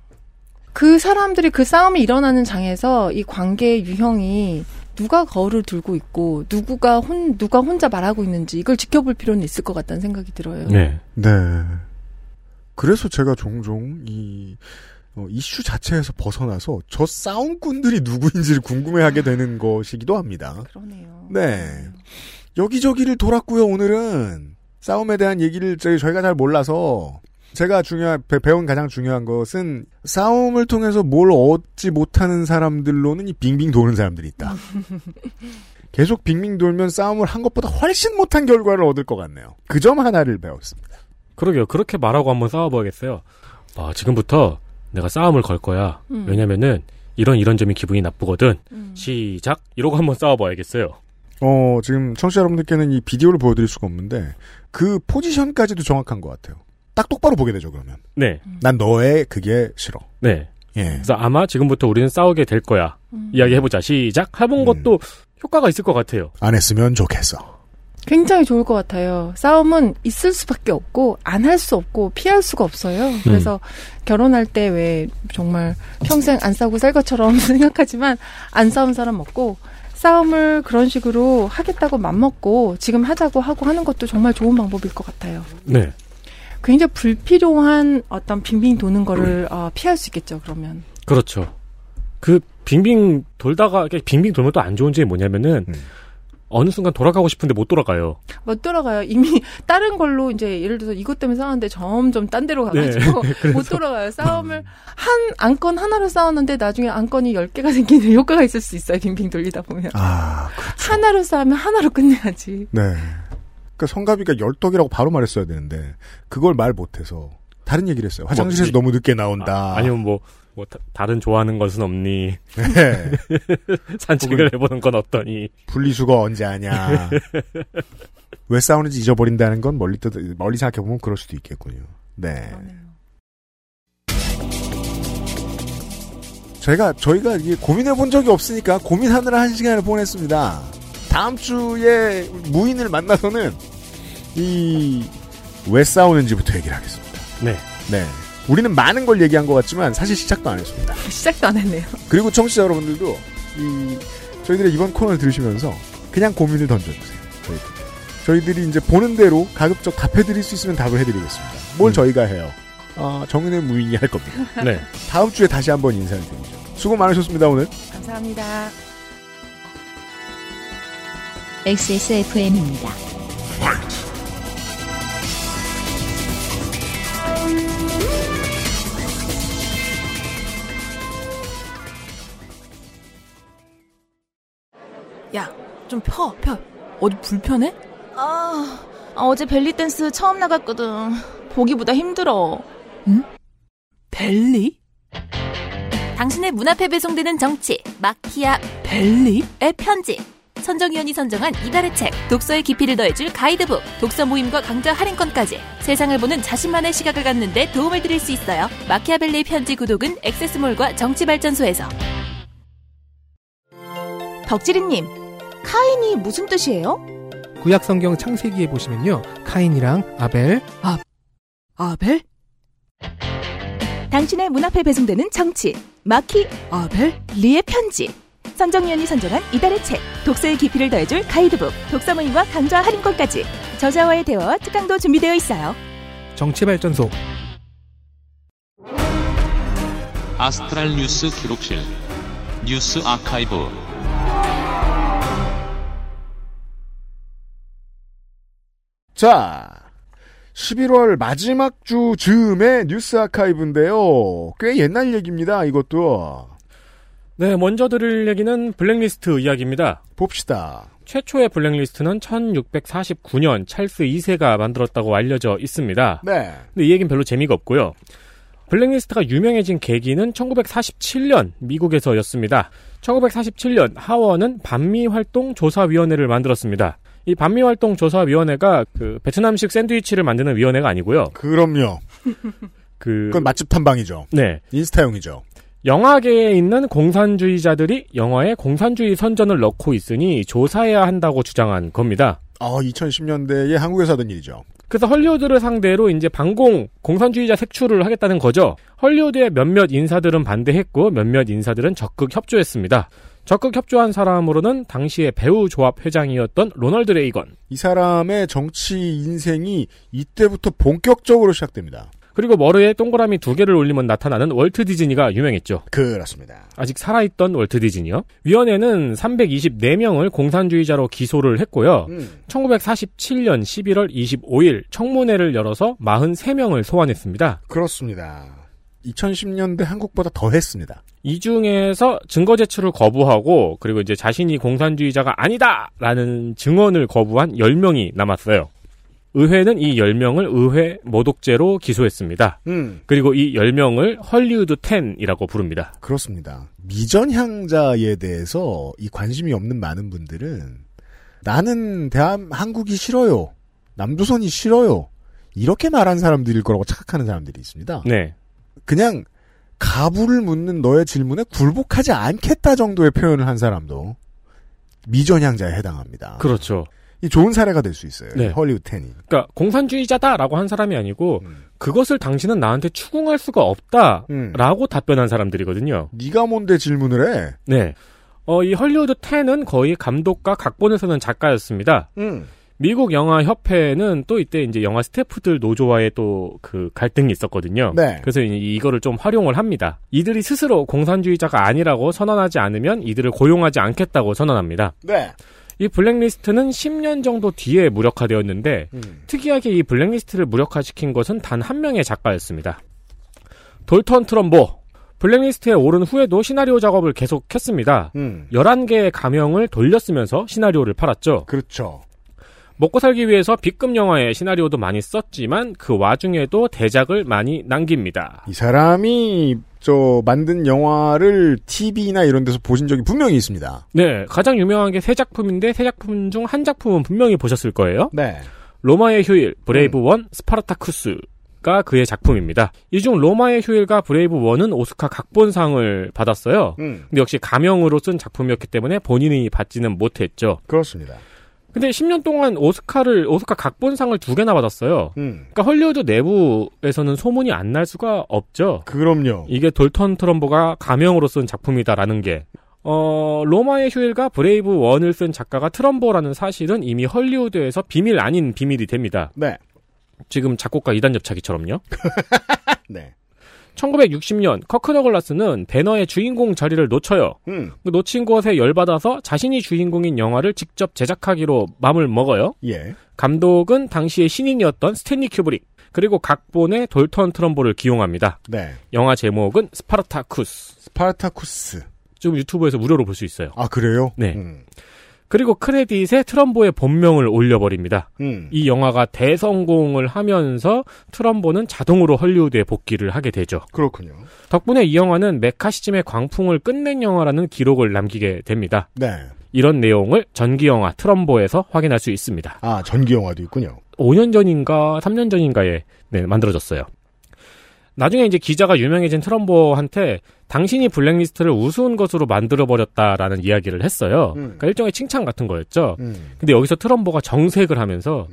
H: 그 사람들이 그 싸움이 일어나는 장에서 이 관계의 유형이 누가 거울을 들고 있고 누구가 혼 누가 혼자 말하고 있는지 이걸 지켜볼 필요는 있을 것 같다는 생각이 들어요.
C: 네.
B: 네. 그래서 제가 종종 이 어, 이슈 자체에서 벗어나서 저 싸움꾼들이 누구인지를 궁금해하게 되는 것이기도 합니다.
H: 그러네요.
B: 네. 여기저기를 돌았고요, 오늘은. 싸움에 대한 얘기를 저희, 저희가 잘 몰라서 제가 중요한, 배- 배운 가장 중요한 것은 싸움을 통해서 뭘 얻지 못하는 사람들로는 이 빙빙 도는 사람들이 있다. (laughs) 계속 빙빙 돌면 싸움을 한 것보다 훨씬 못한 결과를 얻을 것 같네요. 그 점 하나를 배웠습니다.
C: 그러게요. 그렇게 말하고 한번 싸워봐야겠어요. 아, 지금부터 내가 싸움을 걸 거야.
H: 음.
C: 왜냐면은 이런 이런 점이 기분이 나쁘거든.
H: 음.
C: 시작. 이러고 한번 싸워봐야겠어요.
B: 어, 지금 청취자 여러분들께는 이 비디오를 보여드릴 수가 없는데, 그 포지션까지도 정확한 것 같아요. 딱 똑바로 보게 되죠, 그러면.
C: 네.
B: 난 너의 그게 싫어.
C: 네.
B: 예.
C: 그래서 아마 지금부터 우리는 싸우게 될 거야.
H: 음.
C: 이야기해보자. 시작. 해본
B: 음.
C: 것도 효과가 있을 것 같아요.
B: 안 했으면 좋겠어.
H: 굉장히 좋을 것 같아요. 싸움은 있을 수밖에 없고 안 할 수 없고 피할 수가 없어요. 그래서 결혼할 때 왜 정말 평생 안 싸우고 살 것처럼 (laughs) 생각하지만 안 싸운 사람 없고 싸움을 그런 식으로 하겠다고 맘먹고 지금 하자고 하고 하는 것도 정말 좋은 방법일 것 같아요.
C: 네.
H: 굉장히 불필요한 어떤 빙빙 도는 거를 어, 피할 수 있겠죠. 그러면
C: 그렇죠. 그 빙빙 돌다가 빙빙 돌면 또 안 좋은 점이 뭐냐면은
B: 음.
C: 어느 순간 돌아가고 싶은데 못 돌아가요.
H: 못 돌아가요. 이미 (laughs) 다른 걸로 이제 예를 들어서 이것 때문에 싸웠는데 점점 딴 데로 가가지고 (laughs)
C: 네.
H: 못 돌아가요. 싸움을 한 안건 하나로 싸웠는데 나중에 안건이 10개가 생기는 (laughs) 효과가 있을 수 있어요. 빙빙 돌리다 보면.
B: 아, 그렇죠.
H: 하나로 싸우면 하나로 끝내야지.
B: 네. 그러니까 성가비가 열떡이라고 바로 말했어야 되는데, 그걸 말 못해서, 다른 얘기를 했어요. 화장실에서
C: 뭐,
B: 너무 늦게 나온다.
C: 아, 니면 뭐, 뭐 다, 다른 좋아하는 것은 없니?
B: 네. (laughs)
C: 산책을 해보는 건 어떠니?
B: 분리수거 언제 하냐. (laughs) 왜 싸우는지 잊어버린다는 건 멀리, 떠, 멀리 생각해 보면 그럴 수도 있겠군요. 네. 저희가, 저희가 이게 고민해 본 적이 없으니까 고민하느라 한 시간을 보냈습니다. 다음 주에 무인을 만나서는 이, 왜 싸우는지부터 얘기를 하겠습니다.
C: 네.
B: 네. 우리는 많은 걸 얘기한 것 같지만 사실 시작도 안 했습니다. (laughs)
H: 시작도 안 했네요.
B: 그리고 청취자 여러분들도 이 저희들의 이번 코너를 들으시면서 그냥 고민을 던져주세요. 저희들. 저희들이 이제 보는 대로 가급적 답해드릴 수 있으면 답을 해드리겠습니다. 뭘 저희가 해요? 아, 정은의 무인이 할 겁니다. (laughs)
C: 네.
B: 다음 주에 다시 한번 인사를 드리죠. 수고 많으셨습니다, 오늘.
H: 감사합니다.
A: XSFM입니다.
I: 야, 좀 펴, 펴. 어디 불편해?
J: 아, 어제 벨리 댄스 처음 나갔거든. 보기보다 힘들어.
I: 응? 벨리?
J: 당신의 문 앞에 배송되는 정치, 마키아
I: 벨리?
J: 의 편지. 선정위원이 선정한 이달의 책, 독서의 깊이를 더해줄 가이드북, 독서 모임과 강좌 할인권까지 세상을 보는 자신만의 시각을 갖는데 도움을 드릴 수 있어요. 마키아벨리의 편지 구독은 액세스몰과 정치발전소에서. 덕지리님, 카인이 무슨 뜻이에요?
K: 구약 성경 창세기에 보시면요. 카인이랑 아벨,
I: 아, 아벨?
J: 당신의 문 앞에 배송되는 정치, 마키
I: 아벨?
J: 리의 편지. 선정위원이 선정한 이달의 책, 독서의 깊이를 더해줄 가이드북, 독서 모임과 강좌 할인권까지 저자와의 대화와 특강도 준비되어 있어요.
K: 정치발전소.
L: 아스트랄 뉴스 기록실 뉴스 아카이브
B: 자, 11월 마지막 주 즈음의 뉴스 아카이브인데요. 꽤 옛날 얘기입니다, 이것도.
C: 네, 먼저 들을 얘기는 블랙리스트 이야기입니다.
B: 봅시다.
C: 최초의 블랙리스트는 1649년 찰스 2세가 만들었다고 알려져 있습니다.
B: 네.
C: 근데 이 얘기는 별로 재미가 없고요. 블랙리스트가 유명해진 계기는 1947년 미국에서였습니다. 1947년 하원은 반미 활동 조사위원회를 만들었습니다. 이 반미활동조사위원회가 그 베트남식 샌드위치를 만드는 위원회가 아니고요.
B: 그럼요.
C: 그
B: 그건 맛집 탐방이죠.
C: 네.
B: 인스타용이죠.
C: 영화계에 있는 공산주의자들이 영화에 공산주의 선전을 넣고 있으니 조사해야 한다고 주장한 겁니다.
B: 어, 2010년대에 한국에서 하던 일이죠.
C: 그래서 헐리우드를 상대로 이제 반공 공산주의자 색출을 하겠다는 거죠. 헐리우드의 몇몇 인사들은 반대했고 몇몇 인사들은 적극 협조했습니다. 적극 협조한 사람으로는 당시의 배우 조합 회장이었던 로널드 레이건.
B: 이 사람의 정치 인생이 이때부터 본격적으로 시작됩니다.
C: 그리고 머리에 동그라미 두 개를 올리면 나타나는 월트 디즈니가 유명했죠.
B: 그렇습니다.
C: 아직 살아있던 월트 디즈니요. 위원회는 324명을 공산주의자로 기소를 했고요.
B: 음.
C: 1947년 11월 25일 청문회를 열어서 43명을 소환했습니다.
B: 그렇습니다. 2010년대 한국보다 더 했습니다.
C: 이 중에서 증거 제출을 거부하고 그리고 이제 자신이 공산주의자가 아니다라는 증언을 거부한 10명이 남았어요. 의회는 이 10명을 의회 모독죄로 기소했습니다.
B: 음.
C: 그리고 이 10명을 헐리우드 10이라고 부릅니다.
B: 그렇습니다. 미전향자에 대해서 이 관심이 없는 많은 분들은 나는 대한 한국이 싫어요. 남조선이 싫어요. 이렇게 말한 사람들일 거라고 착각하는 사람들이 있습니다.
C: 네.
B: 그냥 가부를 묻는 너의 질문에 굴복하지 않겠다 정도의 표현을 한 사람도 미전향자에 해당합니다.
C: 그렇죠.
B: 이 좋은 사례가 될 수 있어요.
C: 네.
B: 헐리우드 텐이.
C: 그러니까 공산주의자다라고 한 사람이 아니고
B: 음.
C: 그것을 당신은 나한테 추궁할 수가 없다라고 답변한 사람들이거든요.
B: 네가 뭔데 질문을 해?
C: 네. 어, 이 헐리우드 10은 거의 감독과 각본을 쓰는 작가였습니다.
B: 음.
C: 미국 영화 협회는 또 이때 이제 영화 스태프들 노조와의 또 그 갈등이 있었거든요.
B: 네.
C: 그래서 이- 이거를 좀 활용을 합니다. 이들이 스스로 공산주의자가 아니라고 선언하지 않으면 이들을 고용하지 않겠다고 선언합니다.
B: 네.
C: 이 블랙리스트는 10년 정도 뒤에 무력화되었는데
B: 음.
C: 특이하게 이 블랙리스트를 무력화시킨 것은 단 한 명의 작가였습니다. 돌턴 트럼보. 블랙리스트에 오른 후에도 시나리오 작업을 계속했습니다.
B: 음.
C: 11개의 가명을 돌렸으면서 시나리오를 팔았죠.
B: 그렇죠.
C: 먹고 살기 위해서 B급 영화의 시나리오도 많이 썼지만 그 와중에도 대작을 많이 남깁니다.
B: 이 사람이 저 만든 영화를 TV나 이런 데서 보신 적이 분명히 있습니다.
C: 네, 가장 유명한 게 세 작품인데 세 작품 중 한 작품은 분명히 보셨을 거예요.
B: 네.
C: 로마의 휴일, Brave One, 스파르타쿠스 가 그의 작품입니다. 이 중 로마의 휴일과 Brave One은 오스카 각본상을 받았어요.
B: 음.
C: 근데 역시 가명으로 쓴 작품이었기 때문에 본인이 받지는 못했죠.
B: 그렇습니다.
C: 근데 10년 동안 오스카를 오스카 각본상을 두 개나 받았어요.
B: 음.
C: 그러니까 헐리우드 내부에서는 소문이 안 날 수가 없죠.
B: 그럼요.
C: 이게 돌턴 트럼보가 가명으로 쓴 작품이다라는 게. 어, 로마의 휴일과 Brave One을 쓴 작가가 트럼보라는 사실은 이미 헐리우드에서 비밀 아닌 비밀이 됩니다.
B: 네.
C: 지금 작곡가 이단옆차기처럼요. (laughs)
B: 네.
C: 1960년 커크 더글라스는 벤허의 주인공 자리를 놓쳐요.
B: 음.
C: 그 놓친 것에 열받아서 자신이 주인공인 영화를 직접 제작하기로 맘을 먹어요.
B: 예.
C: 감독은 당시의 신인이었던 스탠리 큐브릭 그리고 각본에 돌턴 트럼보를 기용합니다.
B: 네.
C: 영화 제목은 스파르타쿠스.
B: 스파르타쿠스.
C: 지금 유튜브에서 무료로 볼 수 있어요.
B: 아 그래요?
C: 네.
B: 음.
C: 그리고 크레딧에 트럼보의 본명을 올려버립니다.
B: 음.
C: 이 영화가 대성공을 하면서 트럼보는 자동으로 헐리우드에 복귀를 하게 되죠.
B: 그렇군요.
C: 덕분에 이 영화는 메카시즘의 광풍을 끝낸 영화라는 기록을 남기게 됩니다.
B: 네.
C: 이런 내용을 전기 영화 트럼보에서 확인할 수 있습니다.
B: 아 전기 영화도 있군요.
C: 5년 전인가 3년 전인가에 네, 만들어졌어요. 나중에 이제 기자가 유명해진 트럼보한테 당신이 블랙리스트를 우스운 것으로 만들어버렸다라는 이야기를 했어요.
B: 음.
C: 그러니까 일종의 칭찬 같은 거였죠.
B: 음.
C: 근데 여기서 트럼보가 정색을 하면서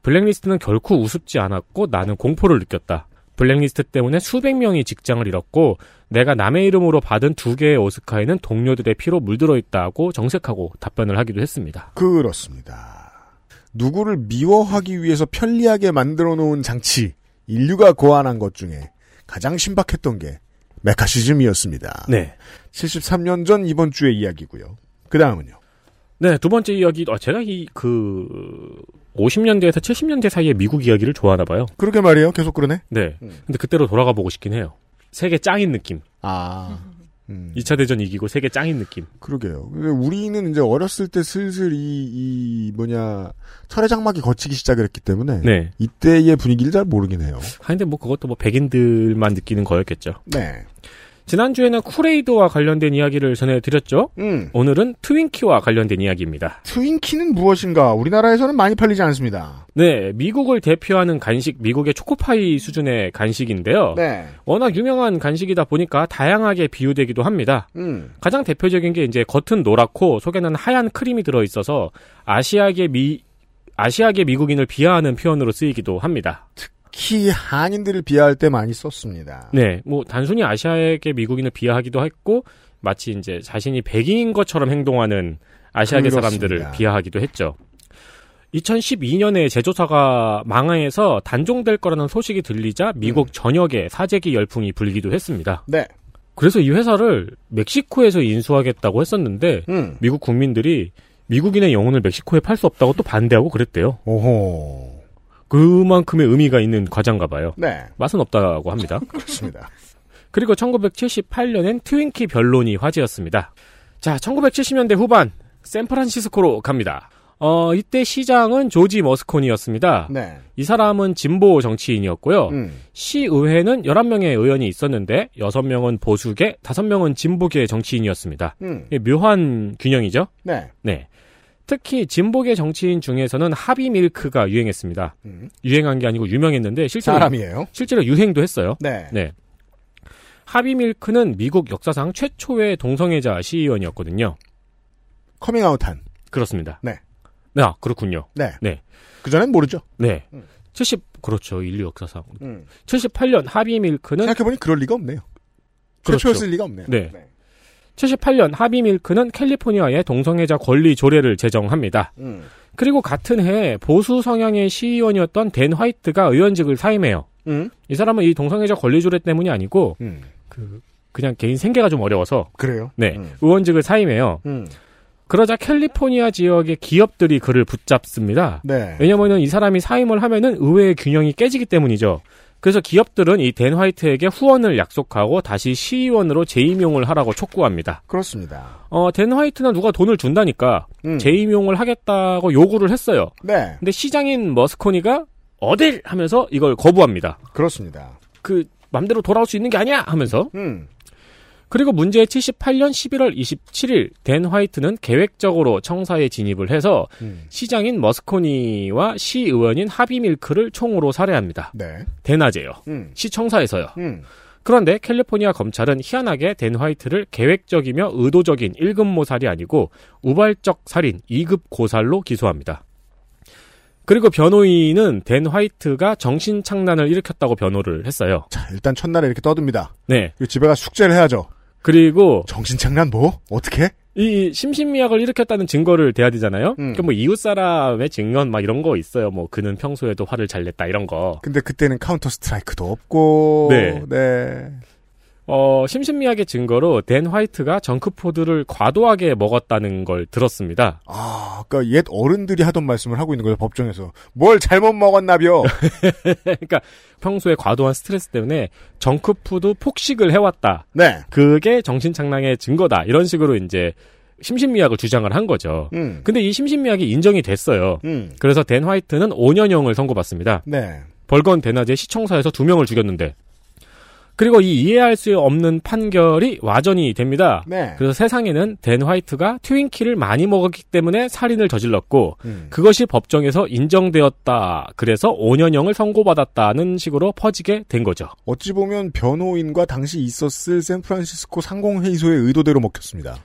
C: 블랙리스트는 결코 우습지 않았고 나는 공포를 느꼈다. 블랙리스트 때문에 수백 명이 직장을 잃었고 내가 남의 이름으로 받은 두 개의 오스카에는 동료들의 피로 물들어 있다고 정색하고 답변을 하기도 했습니다.
B: 그렇습니다. 누구를 미워하기 위해서 편리하게 만들어 놓은 장치, 인류가 고안한 것 중에 가장 신박했던 게 메카시즘이었습니다.
C: 네.
B: 73년 전 이번 주의 이야기고요. 그 다음은요.
C: 네, 두 번째 이야기, 어, 제가 이, 그, 50년대에서 70년대 사이의 미국 이야기를 좋아하나 봐요.
B: 그러게 말이에요. 계속 그러네.
C: 네. 근데 그때로 돌아가 보고 싶긴 해요. 세계 짱인 느낌.
B: 아.
C: 2차 대전 이기고 세계 짱인 느낌.
B: 그러게요. 우리는 이제 어렸을 때 슬슬 이, 이, 뭐냐, 철의 장막이 거치기 시작을 했기 때문에.
C: 네.
B: 이때의 분위기를 잘 모르긴 해요.
C: 아, 근데 뭐 그것도 뭐 백인들만 느끼는 거였겠죠.
B: 네.
C: 지난주에는 쿠레이드와 관련된 이야기를 전해드렸죠?
B: 음.
C: 오늘은 트윈키와 관련된 이야기입니다.
B: 트윈키는 무엇인가? 우리나라에서는 많이 팔리지 않습니다.
C: 네, 미국을 대표하는 간식, 미국의 초코파이 수준의 간식인데요.
B: 네.
C: 워낙 유명한 간식이다 보니까 다양하게 비유되기도 합니다.
B: 음.
C: 가장 대표적인 게 이제 겉은 노랗고 속에는 하얀 크림이 들어있어서 아시아계 미, 아시아계 미국인을 비하하는 표현으로 쓰이기도 합니다.
B: 특히 한인들을 비하할 때 많이 썼습니다.
C: 네, 뭐 단순히 아시아계 미국인을 비하하기도 했고 마치 이제 자신이 백인인 것처럼 행동하는 아시아계
B: 그렇습니다.
C: 사람들을 비하하기도 했죠. 2012년에 제조사가 망하에서 단종될 거라는 소식이 들리자 미국 전역에 사재기 열풍이 불기도 했습니다.
B: 네.
C: 그래서 이 회사를 멕시코에서 인수하겠다고 했었는데
B: 음.
C: 미국 국민들이 미국인의 영혼을 멕시코에 팔 수 없다고 또 반대하고 그랬대요.
B: 오호.
C: 그만큼의 의미가 있는 과자인가 봐요.
B: 네.
C: 맛은 없다고 합니다. (laughs)
B: 그렇습니다.
C: 그리고 1978년엔 트윈키 변론이 화제였습니다. 자, 1970년대 후반 샌프란시스코로 갑니다. 어, 이때 시장은 조지 머스콘이었습니다.
B: 네.
C: 이 사람은 진보 정치인이었고요.
B: 음.
C: 시의회는 11명의 의원이 있었는데 6명은 보수계, 5명은 진보계 정치인이었습니다.
B: 음.
C: 예, 묘한 균형이죠?
B: 네.
C: 네. 특히 진보계 정치인 중에서는 하비 밀크가 유행했습니다.
B: 음.
C: 유행한 게 아니고 유명했는데 실제로
B: 사람이에요.
C: 실제로 유행도 했어요.
B: 네.
C: 하비 밀크는 미국 역사상 최초의 동성애자 시의원이었거든요.
B: 커밍아웃한.
C: 그렇습니다.
B: 네.
C: 네, 아, 그렇군요.
B: 네.
C: 네.
B: 그전엔 모르죠.
C: 네.
B: 음.
C: 70 그렇죠. 인류 역사상.
B: 음.
C: 78년 하비 밀크는
B: 생각해 보니 그럴 리가 없네요.
C: 그렇죠.
B: 최초였을 리가 없네요.
C: 네. 78년 하비 밀크는 캘리포니아의 동성애자 권리 조례를 제정합니다.
B: 음.
C: 그리고 같은 해에 보수 성향의 시의원이었던 댄 화이트가 의원직을 사임해요.
B: 음.
C: 이 사람은 이 동성애자 권리 조례 때문이 아니고
B: 음.
C: 그 그냥 개인 생계가 좀 어려워서
B: 그래요?
C: 네
B: 음.
C: 의원직을 사임해요.
B: 음.
C: 그러자 캘리포니아 지역의 기업들이 그를 붙잡습니다.
B: 네.
C: 왜냐면은 이 사람이 사임을 하면은 의회의 균형이 깨지기 때문이죠. 그래서 기업들은 이 댄 화이트에게 후원을 약속하고 다시 시의원으로 재임용을 하라고 촉구합니다.
B: 그렇습니다.
C: 어, 댄 화이트는 누가 돈을 준다니까
B: 음.
C: 재임용을 하겠다고 요구를 했어요.
B: 네.
C: 근데 시장인 머스코니가 어딜 하면서 이걸 거부합니다.
B: 그렇습니다.
C: 그 맘대로 돌아올 수 있는 게 아니야 하면서
B: 음.
C: 그리고 문제의 78년 11월 27일 댄 화이트는 계획적으로 청사에 진입을 해서
B: 음.
C: 시장인 머스코니와 시의원인 하비 밀크를 총으로 살해합니다.
B: 네.
C: 대낮에요.
B: 음.
C: 시청사에서요.
B: 음.
C: 그런데 캘리포니아 검찰은 희한하게 댄 화이트를 계획적이며 의도적인 1급 모살이 아니고 우발적 살인 2급 고살로 기소합니다. 그리고 변호인은 댄 화이트가 정신 착란을 일으켰다고 변호를 했어요.
B: 자, 일단 첫날에 이렇게 떠듭니다.
C: 네.
B: 집에 가 숙제를 해야죠.
C: 그리고
B: 정신착란 뭐? 어떻게?
C: 이 심신미약을 일으켰다는 증거를 대야 되잖아요.
B: 음.
C: 그뭐 이웃 사람의 증언 막 이런 거 있어요. 뭐 그는 평소에도 화를 잘 냈다 이런 거.
B: 근데 그때는 Counter-Strike도 없고.
C: 네.
B: 네.
C: 어, 심신미약의 증거로 댄 화이트가 정크푸드를 과도하게 먹었다는 걸 들었습니다.
B: 아, 아까 옛 어른들이 하던 말씀을 하고 있는 거예요, 법정에서. 뭘 잘못 먹었나벼? (laughs)
C: 그러니까 평소에 과도한 스트레스 때문에 정크푸드 폭식을 해왔다.
B: 네.
C: 그게 정신착란의 증거다. 이런 식으로 이제 심신미약을 주장을 한 거죠.
B: 음.
C: 근데 이 심신미약이 인정이 됐어요.
B: 음.
C: 그래서 댄 화이트는 5년형을 선고받습니다.
B: 네.
C: 벌건 대낮에 시청사에서 두 명을 죽였는데 그리고 이 이해할 수 없는 판결이 와전이 됩니다.
B: 네.
C: 그래서 세상에는 댄 화이트가 트윈키를 많이 먹었기 때문에 살인을 저질렀고
B: 음.
C: 그것이 법정에서 인정되었다. 그래서 5년형을 선고받았다는 식으로 퍼지게 된 거죠.
B: 어찌 보면 변호인과 당시 있었을 샌프란시스코 상공회의소의 의도대로 먹혔습니다.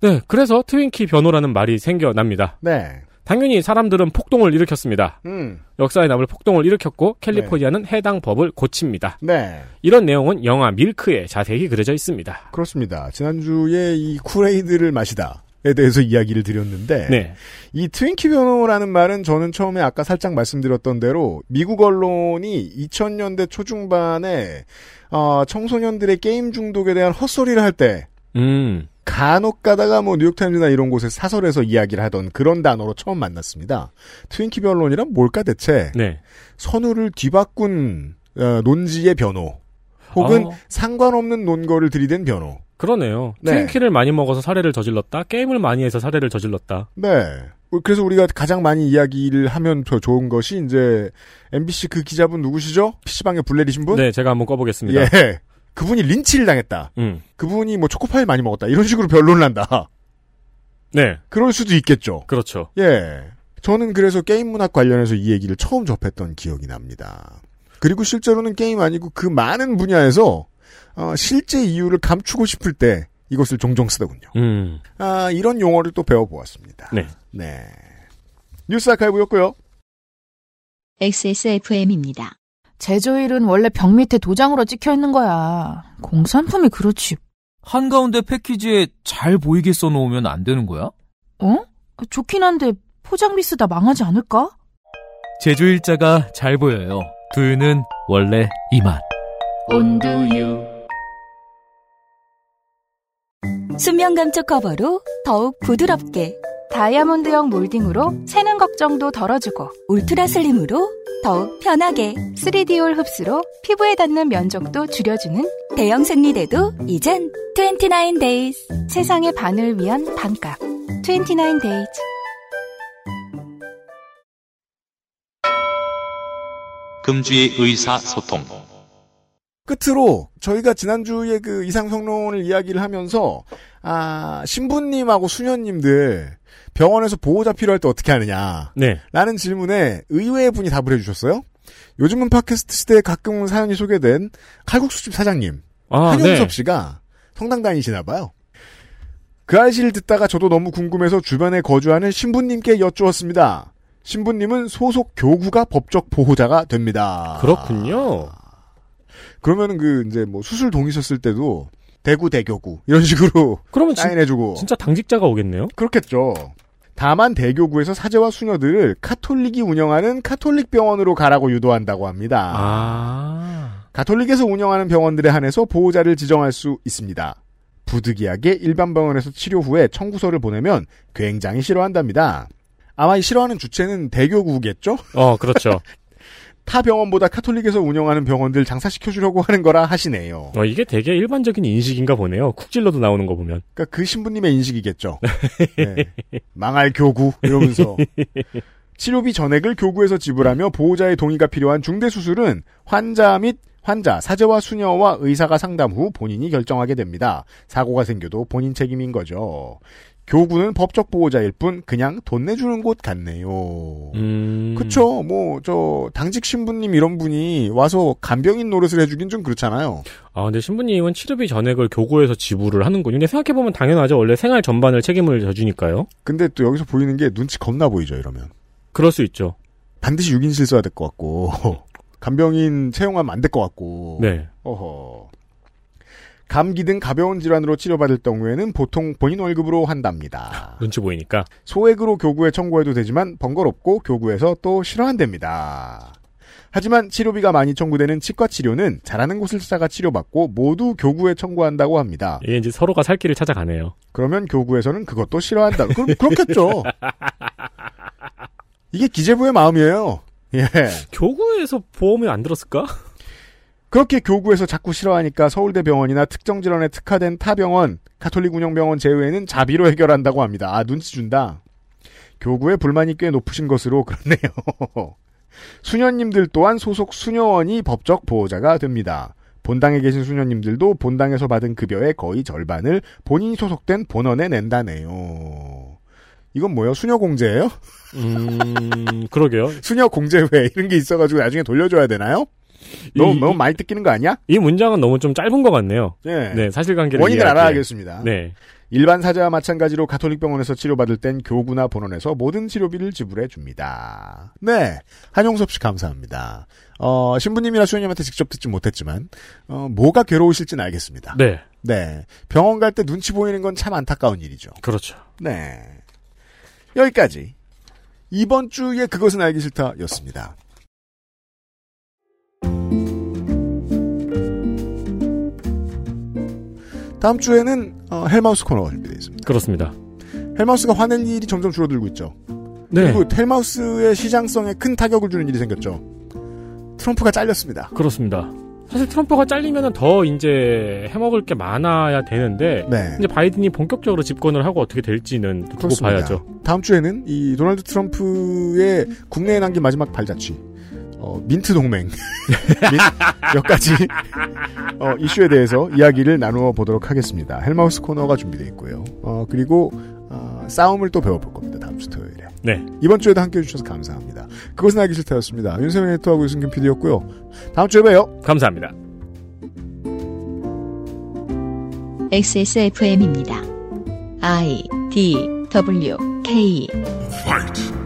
C: 네, 그래서 트윈키 변호라는 말이 생겨납니다.
B: 네.
C: 당연히 사람들은 폭동을 일으켰습니다.
B: 음.
C: 역사에 남을 폭동을 일으켰고 캘리포니아는 해당 법을 고칩니다.
B: 네.
C: 이런 내용은 영화 밀크에 자세히 그려져 있습니다.
B: 그렇습니다. 지난주에 이 쿠레이드를 마시다. 에 대해서 이야기를 드렸는데
C: 네.
B: 이 트윈키 변호라는 말은 저는 처음에 아까 살짝 말씀드렸던 대로 미국 언론이 2000년대 초중반에 어, 청소년들의 게임 중독에 대한 헛소리를 할때
C: 음.
B: 간혹 가다가 뭐 뉴욕타임즈나 이런 곳에 사설에서 이야기를 하던 그런 단어로 처음 만났습니다. 트윈키 변론이란 뭘까 대체?
C: 네.
B: 선우를 뒤바꾼 어, 논지의 변호 혹은
C: 어.
B: 상관없는 논거를 들이댄 변호.
C: 그러네요.
B: 네.
C: 트윈키를 많이 먹어서 살해를 저질렀다. 게임을 많이 해서 살해를 저질렀다.
B: 네. 그래서 우리가 가장 많이 이야기를 하면 더 좋은 것이 이제 MBC 그 기자분 누구시죠? PC방에 불 내리신 분?
C: 네, 제가 한번 꺼보겠습니다.
B: 예. 그분이 린치를 당했다.
C: 음.
B: 그분이 뭐 초코파이 많이 먹었다. 이런 식으로 변론을 한다.
C: 네.
B: 그럴 수도 있겠죠.
C: 그렇죠.
B: 예. 저는 그래서 게임 문학 관련해서 이 얘기를 처음 접했던 기억이 납니다. 그리고 실제로는 게임 아니고 그 많은 분야에서 어, 실제 이유를 감추고 싶을 때 이것을 종종 쓰더군요.
C: 음.
B: 아, 이런 용어를 또 배워보았습니다.
C: 네.
B: 네. 뉴스 아카이브였고요.
A: XSFM입니다.
I: 제조일은 원래 벽 밑에 도장으로 찍혀 있는 거야. 공산품이 그렇지.
E: 한가운데 패키지에 잘 보이게 써놓으면 안 되는 거야?
I: 어? 좋긴 한데 포장비 쓰다 망하지 않을까?
E: 제조일자가 잘 보여요. 두유는 원래 이 맛.
J: 온두유 수면 감촉 커버로 더욱 부드럽게
D: 다이아몬드형 몰딩으로 새는 걱정도 덜어주고
J: 울트라 슬림으로 더욱 편하게
D: 3D올 흡수로 피부에 닿는 면적도 줄여주는
J: 대형 생리대도 이젠 29days
D: 세상의 반을 위한 반값. 29days
L: 금주의 의사소통.
B: 끝으로 저희가 지난주에 그 이상평론을 이야기를 하면서 아 신부님하고 수녀님들 병원에서 보호자 필요할 때 어떻게 하느냐
C: 네.
B: 라는 질문에 의외의 분이 답을 해주셨어요. 요즘은 팟캐스트 시대에 가끔 사연이 소개된 칼국수집 사장님
C: 아,
B: 한용섭
C: 네.
B: 씨가 성당 다니시나 봐요. 그 아이씨를 듣다가 저도 너무 궁금해서 주변에 거주하는 신부님께 여쭈었습니다. 신부님은 소속 교구가 법적 보호자가 됩니다.
C: 그렇군요.
B: 그러면은 그 이제 뭐 수술 동의셨을 때도 대구 대교구 이런 식으로
C: 그러면 진-
B: 사인해주고
C: 진짜 당직자가 오겠네요.
B: 그렇겠죠. 다만 대교구에서 사제와 수녀들을 카톨릭이 운영하는 카톨릭 병원으로 가라고 유도한다고 합니다.
C: 아.
B: 가톨릭에서 운영하는 병원들에 한해서 보호자를 지정할 수 있습니다. 부득이하게 일반 병원에서 치료 후에 청구서를 보내면 굉장히 싫어한답니다. 아마 이 싫어하는 주체는 대교구겠죠?
C: 어, 그렇죠. (laughs)
B: 타 병원보다 카톨릭에서 운영하는 병원들 장사시켜 주려고 하는 거라 하시네요.
C: 어, 이게 되게 일반적인 인식인가 보네요. 쿡질러도 나오는 거 보면.
B: 그러니까 그 신부님의 인식이겠죠. (laughs) 네. 망할 교구 이러면서 치료비 전액을 교구에서 지불하며 보호자의 동의가 필요한 중대 수술은 환자 및 환자, 사제와 수녀와 의사가 상담 후 본인이 결정하게 됩니다. 사고가 생겨도 본인 책임인 거죠. 교구는 법적 보호자일 뿐 그냥 돈 내주는 곳 같네요.
C: 음.
B: 그쵸. 뭐, 저, 당직 신부님 이런 분이 와서 간병인 노릇을 해주긴 좀 그렇잖아요.
C: 아, 근데 신부님은 치료비 전액을 교구에서 지불을 하는군요. 근데 생각해 보면 당연하죠. 원래 생활 전반을 책임을 져주니까요.
B: 근데 또 여기서 보이는 게 눈치 겁나 보이죠, 이러면.
C: 그럴 수 있죠.
B: 반드시 6인실 써야 될 것 같고, (laughs) 간병인 채용하면 안 될 것 같고.
C: 네.
B: 어허. 감기 등 가벼운 질환으로 치료받을 경우에는 보통 본인 월급으로 한답니다.
C: 눈치 보이니까.
B: 소액으로 교구에 청구해도 되지만 번거롭고 교구에서 또 싫어한답니다. 하지만 치료비가 많이 청구되는 치과 치료는 잘하는 곳을 찾아가 치료받고 모두 교구에 청구한다고 합니다.
C: 이게 이제 서로가 살 길을 찾아가네요.
B: 그러면 교구에서는 그것도 싫어한다. 그럼 그렇겠죠. (laughs) 이게 기재부의 마음이에요. 예.
C: 교구에서 보험을 안 들었을까?
B: 그렇게 교구에서 자꾸 싫어하니까 서울대 병원이나 특정 질환에 특화된 타 병원, 가톨릭 운영 병원 제외에는 자비로 해결한다고 합니다. 아, 눈치 준다. 교구의 불만이 꽤 높으신 것으로 그렇네요. (laughs) 수녀님들 또한 소속 수녀원이 법적 보호자가 됩니다. 본당에 계신 수녀님들도 본당에서 받은 급여의 거의 절반을 본인이 소속된 본원에 낸다네요. 이건 뭐예요? 수녀공제예요?
C: 음, 그러게요. (laughs)
B: 수녀공제회 이런 게 있어가지고 나중에 돌려줘야 되나요? 너무,
C: 이-
B: 너무 많이 뜯기는 거 아니야?
C: 이 문장은 너무 좀 짧은 것 같네요.
B: 네.
C: 네, 사실관계를
B: 원인을. 알아야겠습니다.
C: 네.
B: 일반 사자와 마찬가지로 가톨릭 병원에서 치료받을 땐 교구나 본원에서 모든 치료비를 지불해 줍니다. 네. 한용섭 씨 감사합니다. 어, 신부님이나 수녀님한테 직접 듣지 못했지만, 어, 뭐가 괴로우실진 알겠습니다.
C: 네.
B: 네. 병원 갈 때 눈치 보이는 건 참 안타까운 일이죠.
C: 그렇죠.
B: 네. 여기까지. 이번 주에 그것은 알기 싫다 였습니다. 다음 주에는 어, 헬마우스 코너가 준비되어 있습니다.
C: 그렇습니다.
B: 헬마우스가 화낼 일이 점점 줄어들고 있죠.
C: 네.
B: 그리고 헬마우스의 시장성에 큰 타격을 주는 일이 생겼죠. 트럼프가 잘렸습니다.
C: 그렇습니다. 사실 트럼프가 잘리면 더 이제 해먹을 게 많아야 되는데
B: 네.
C: 이제 바이든이 본격적으로 집권을 하고 어떻게 될지는 두고
B: 그렇습니다.
C: 봐야죠.
B: 다음 주에는 이 도널드 트럼프의 국내에 남긴 마지막 발자취, 어, 민트 동맹 (laughs) 민- 몇 가지 어, 이슈에 대해서 이야기를 나누어 보도록 하겠습니다. 헬마우스 코너가 준비되어 있고요. 어, 그리고 어, 싸움을 또 배워볼 겁니다. 다음 주 토요일에.
C: 네.
B: 이번 주에도 함께해 주셔서 감사합니다. 그것은 알기 싫다였습니다. 윤세민 에디터하고 유승균 PD였고요. 다음 주에 봬요.
C: 감사합니다.
A: XSFM입니다. I D W K
M: Fight!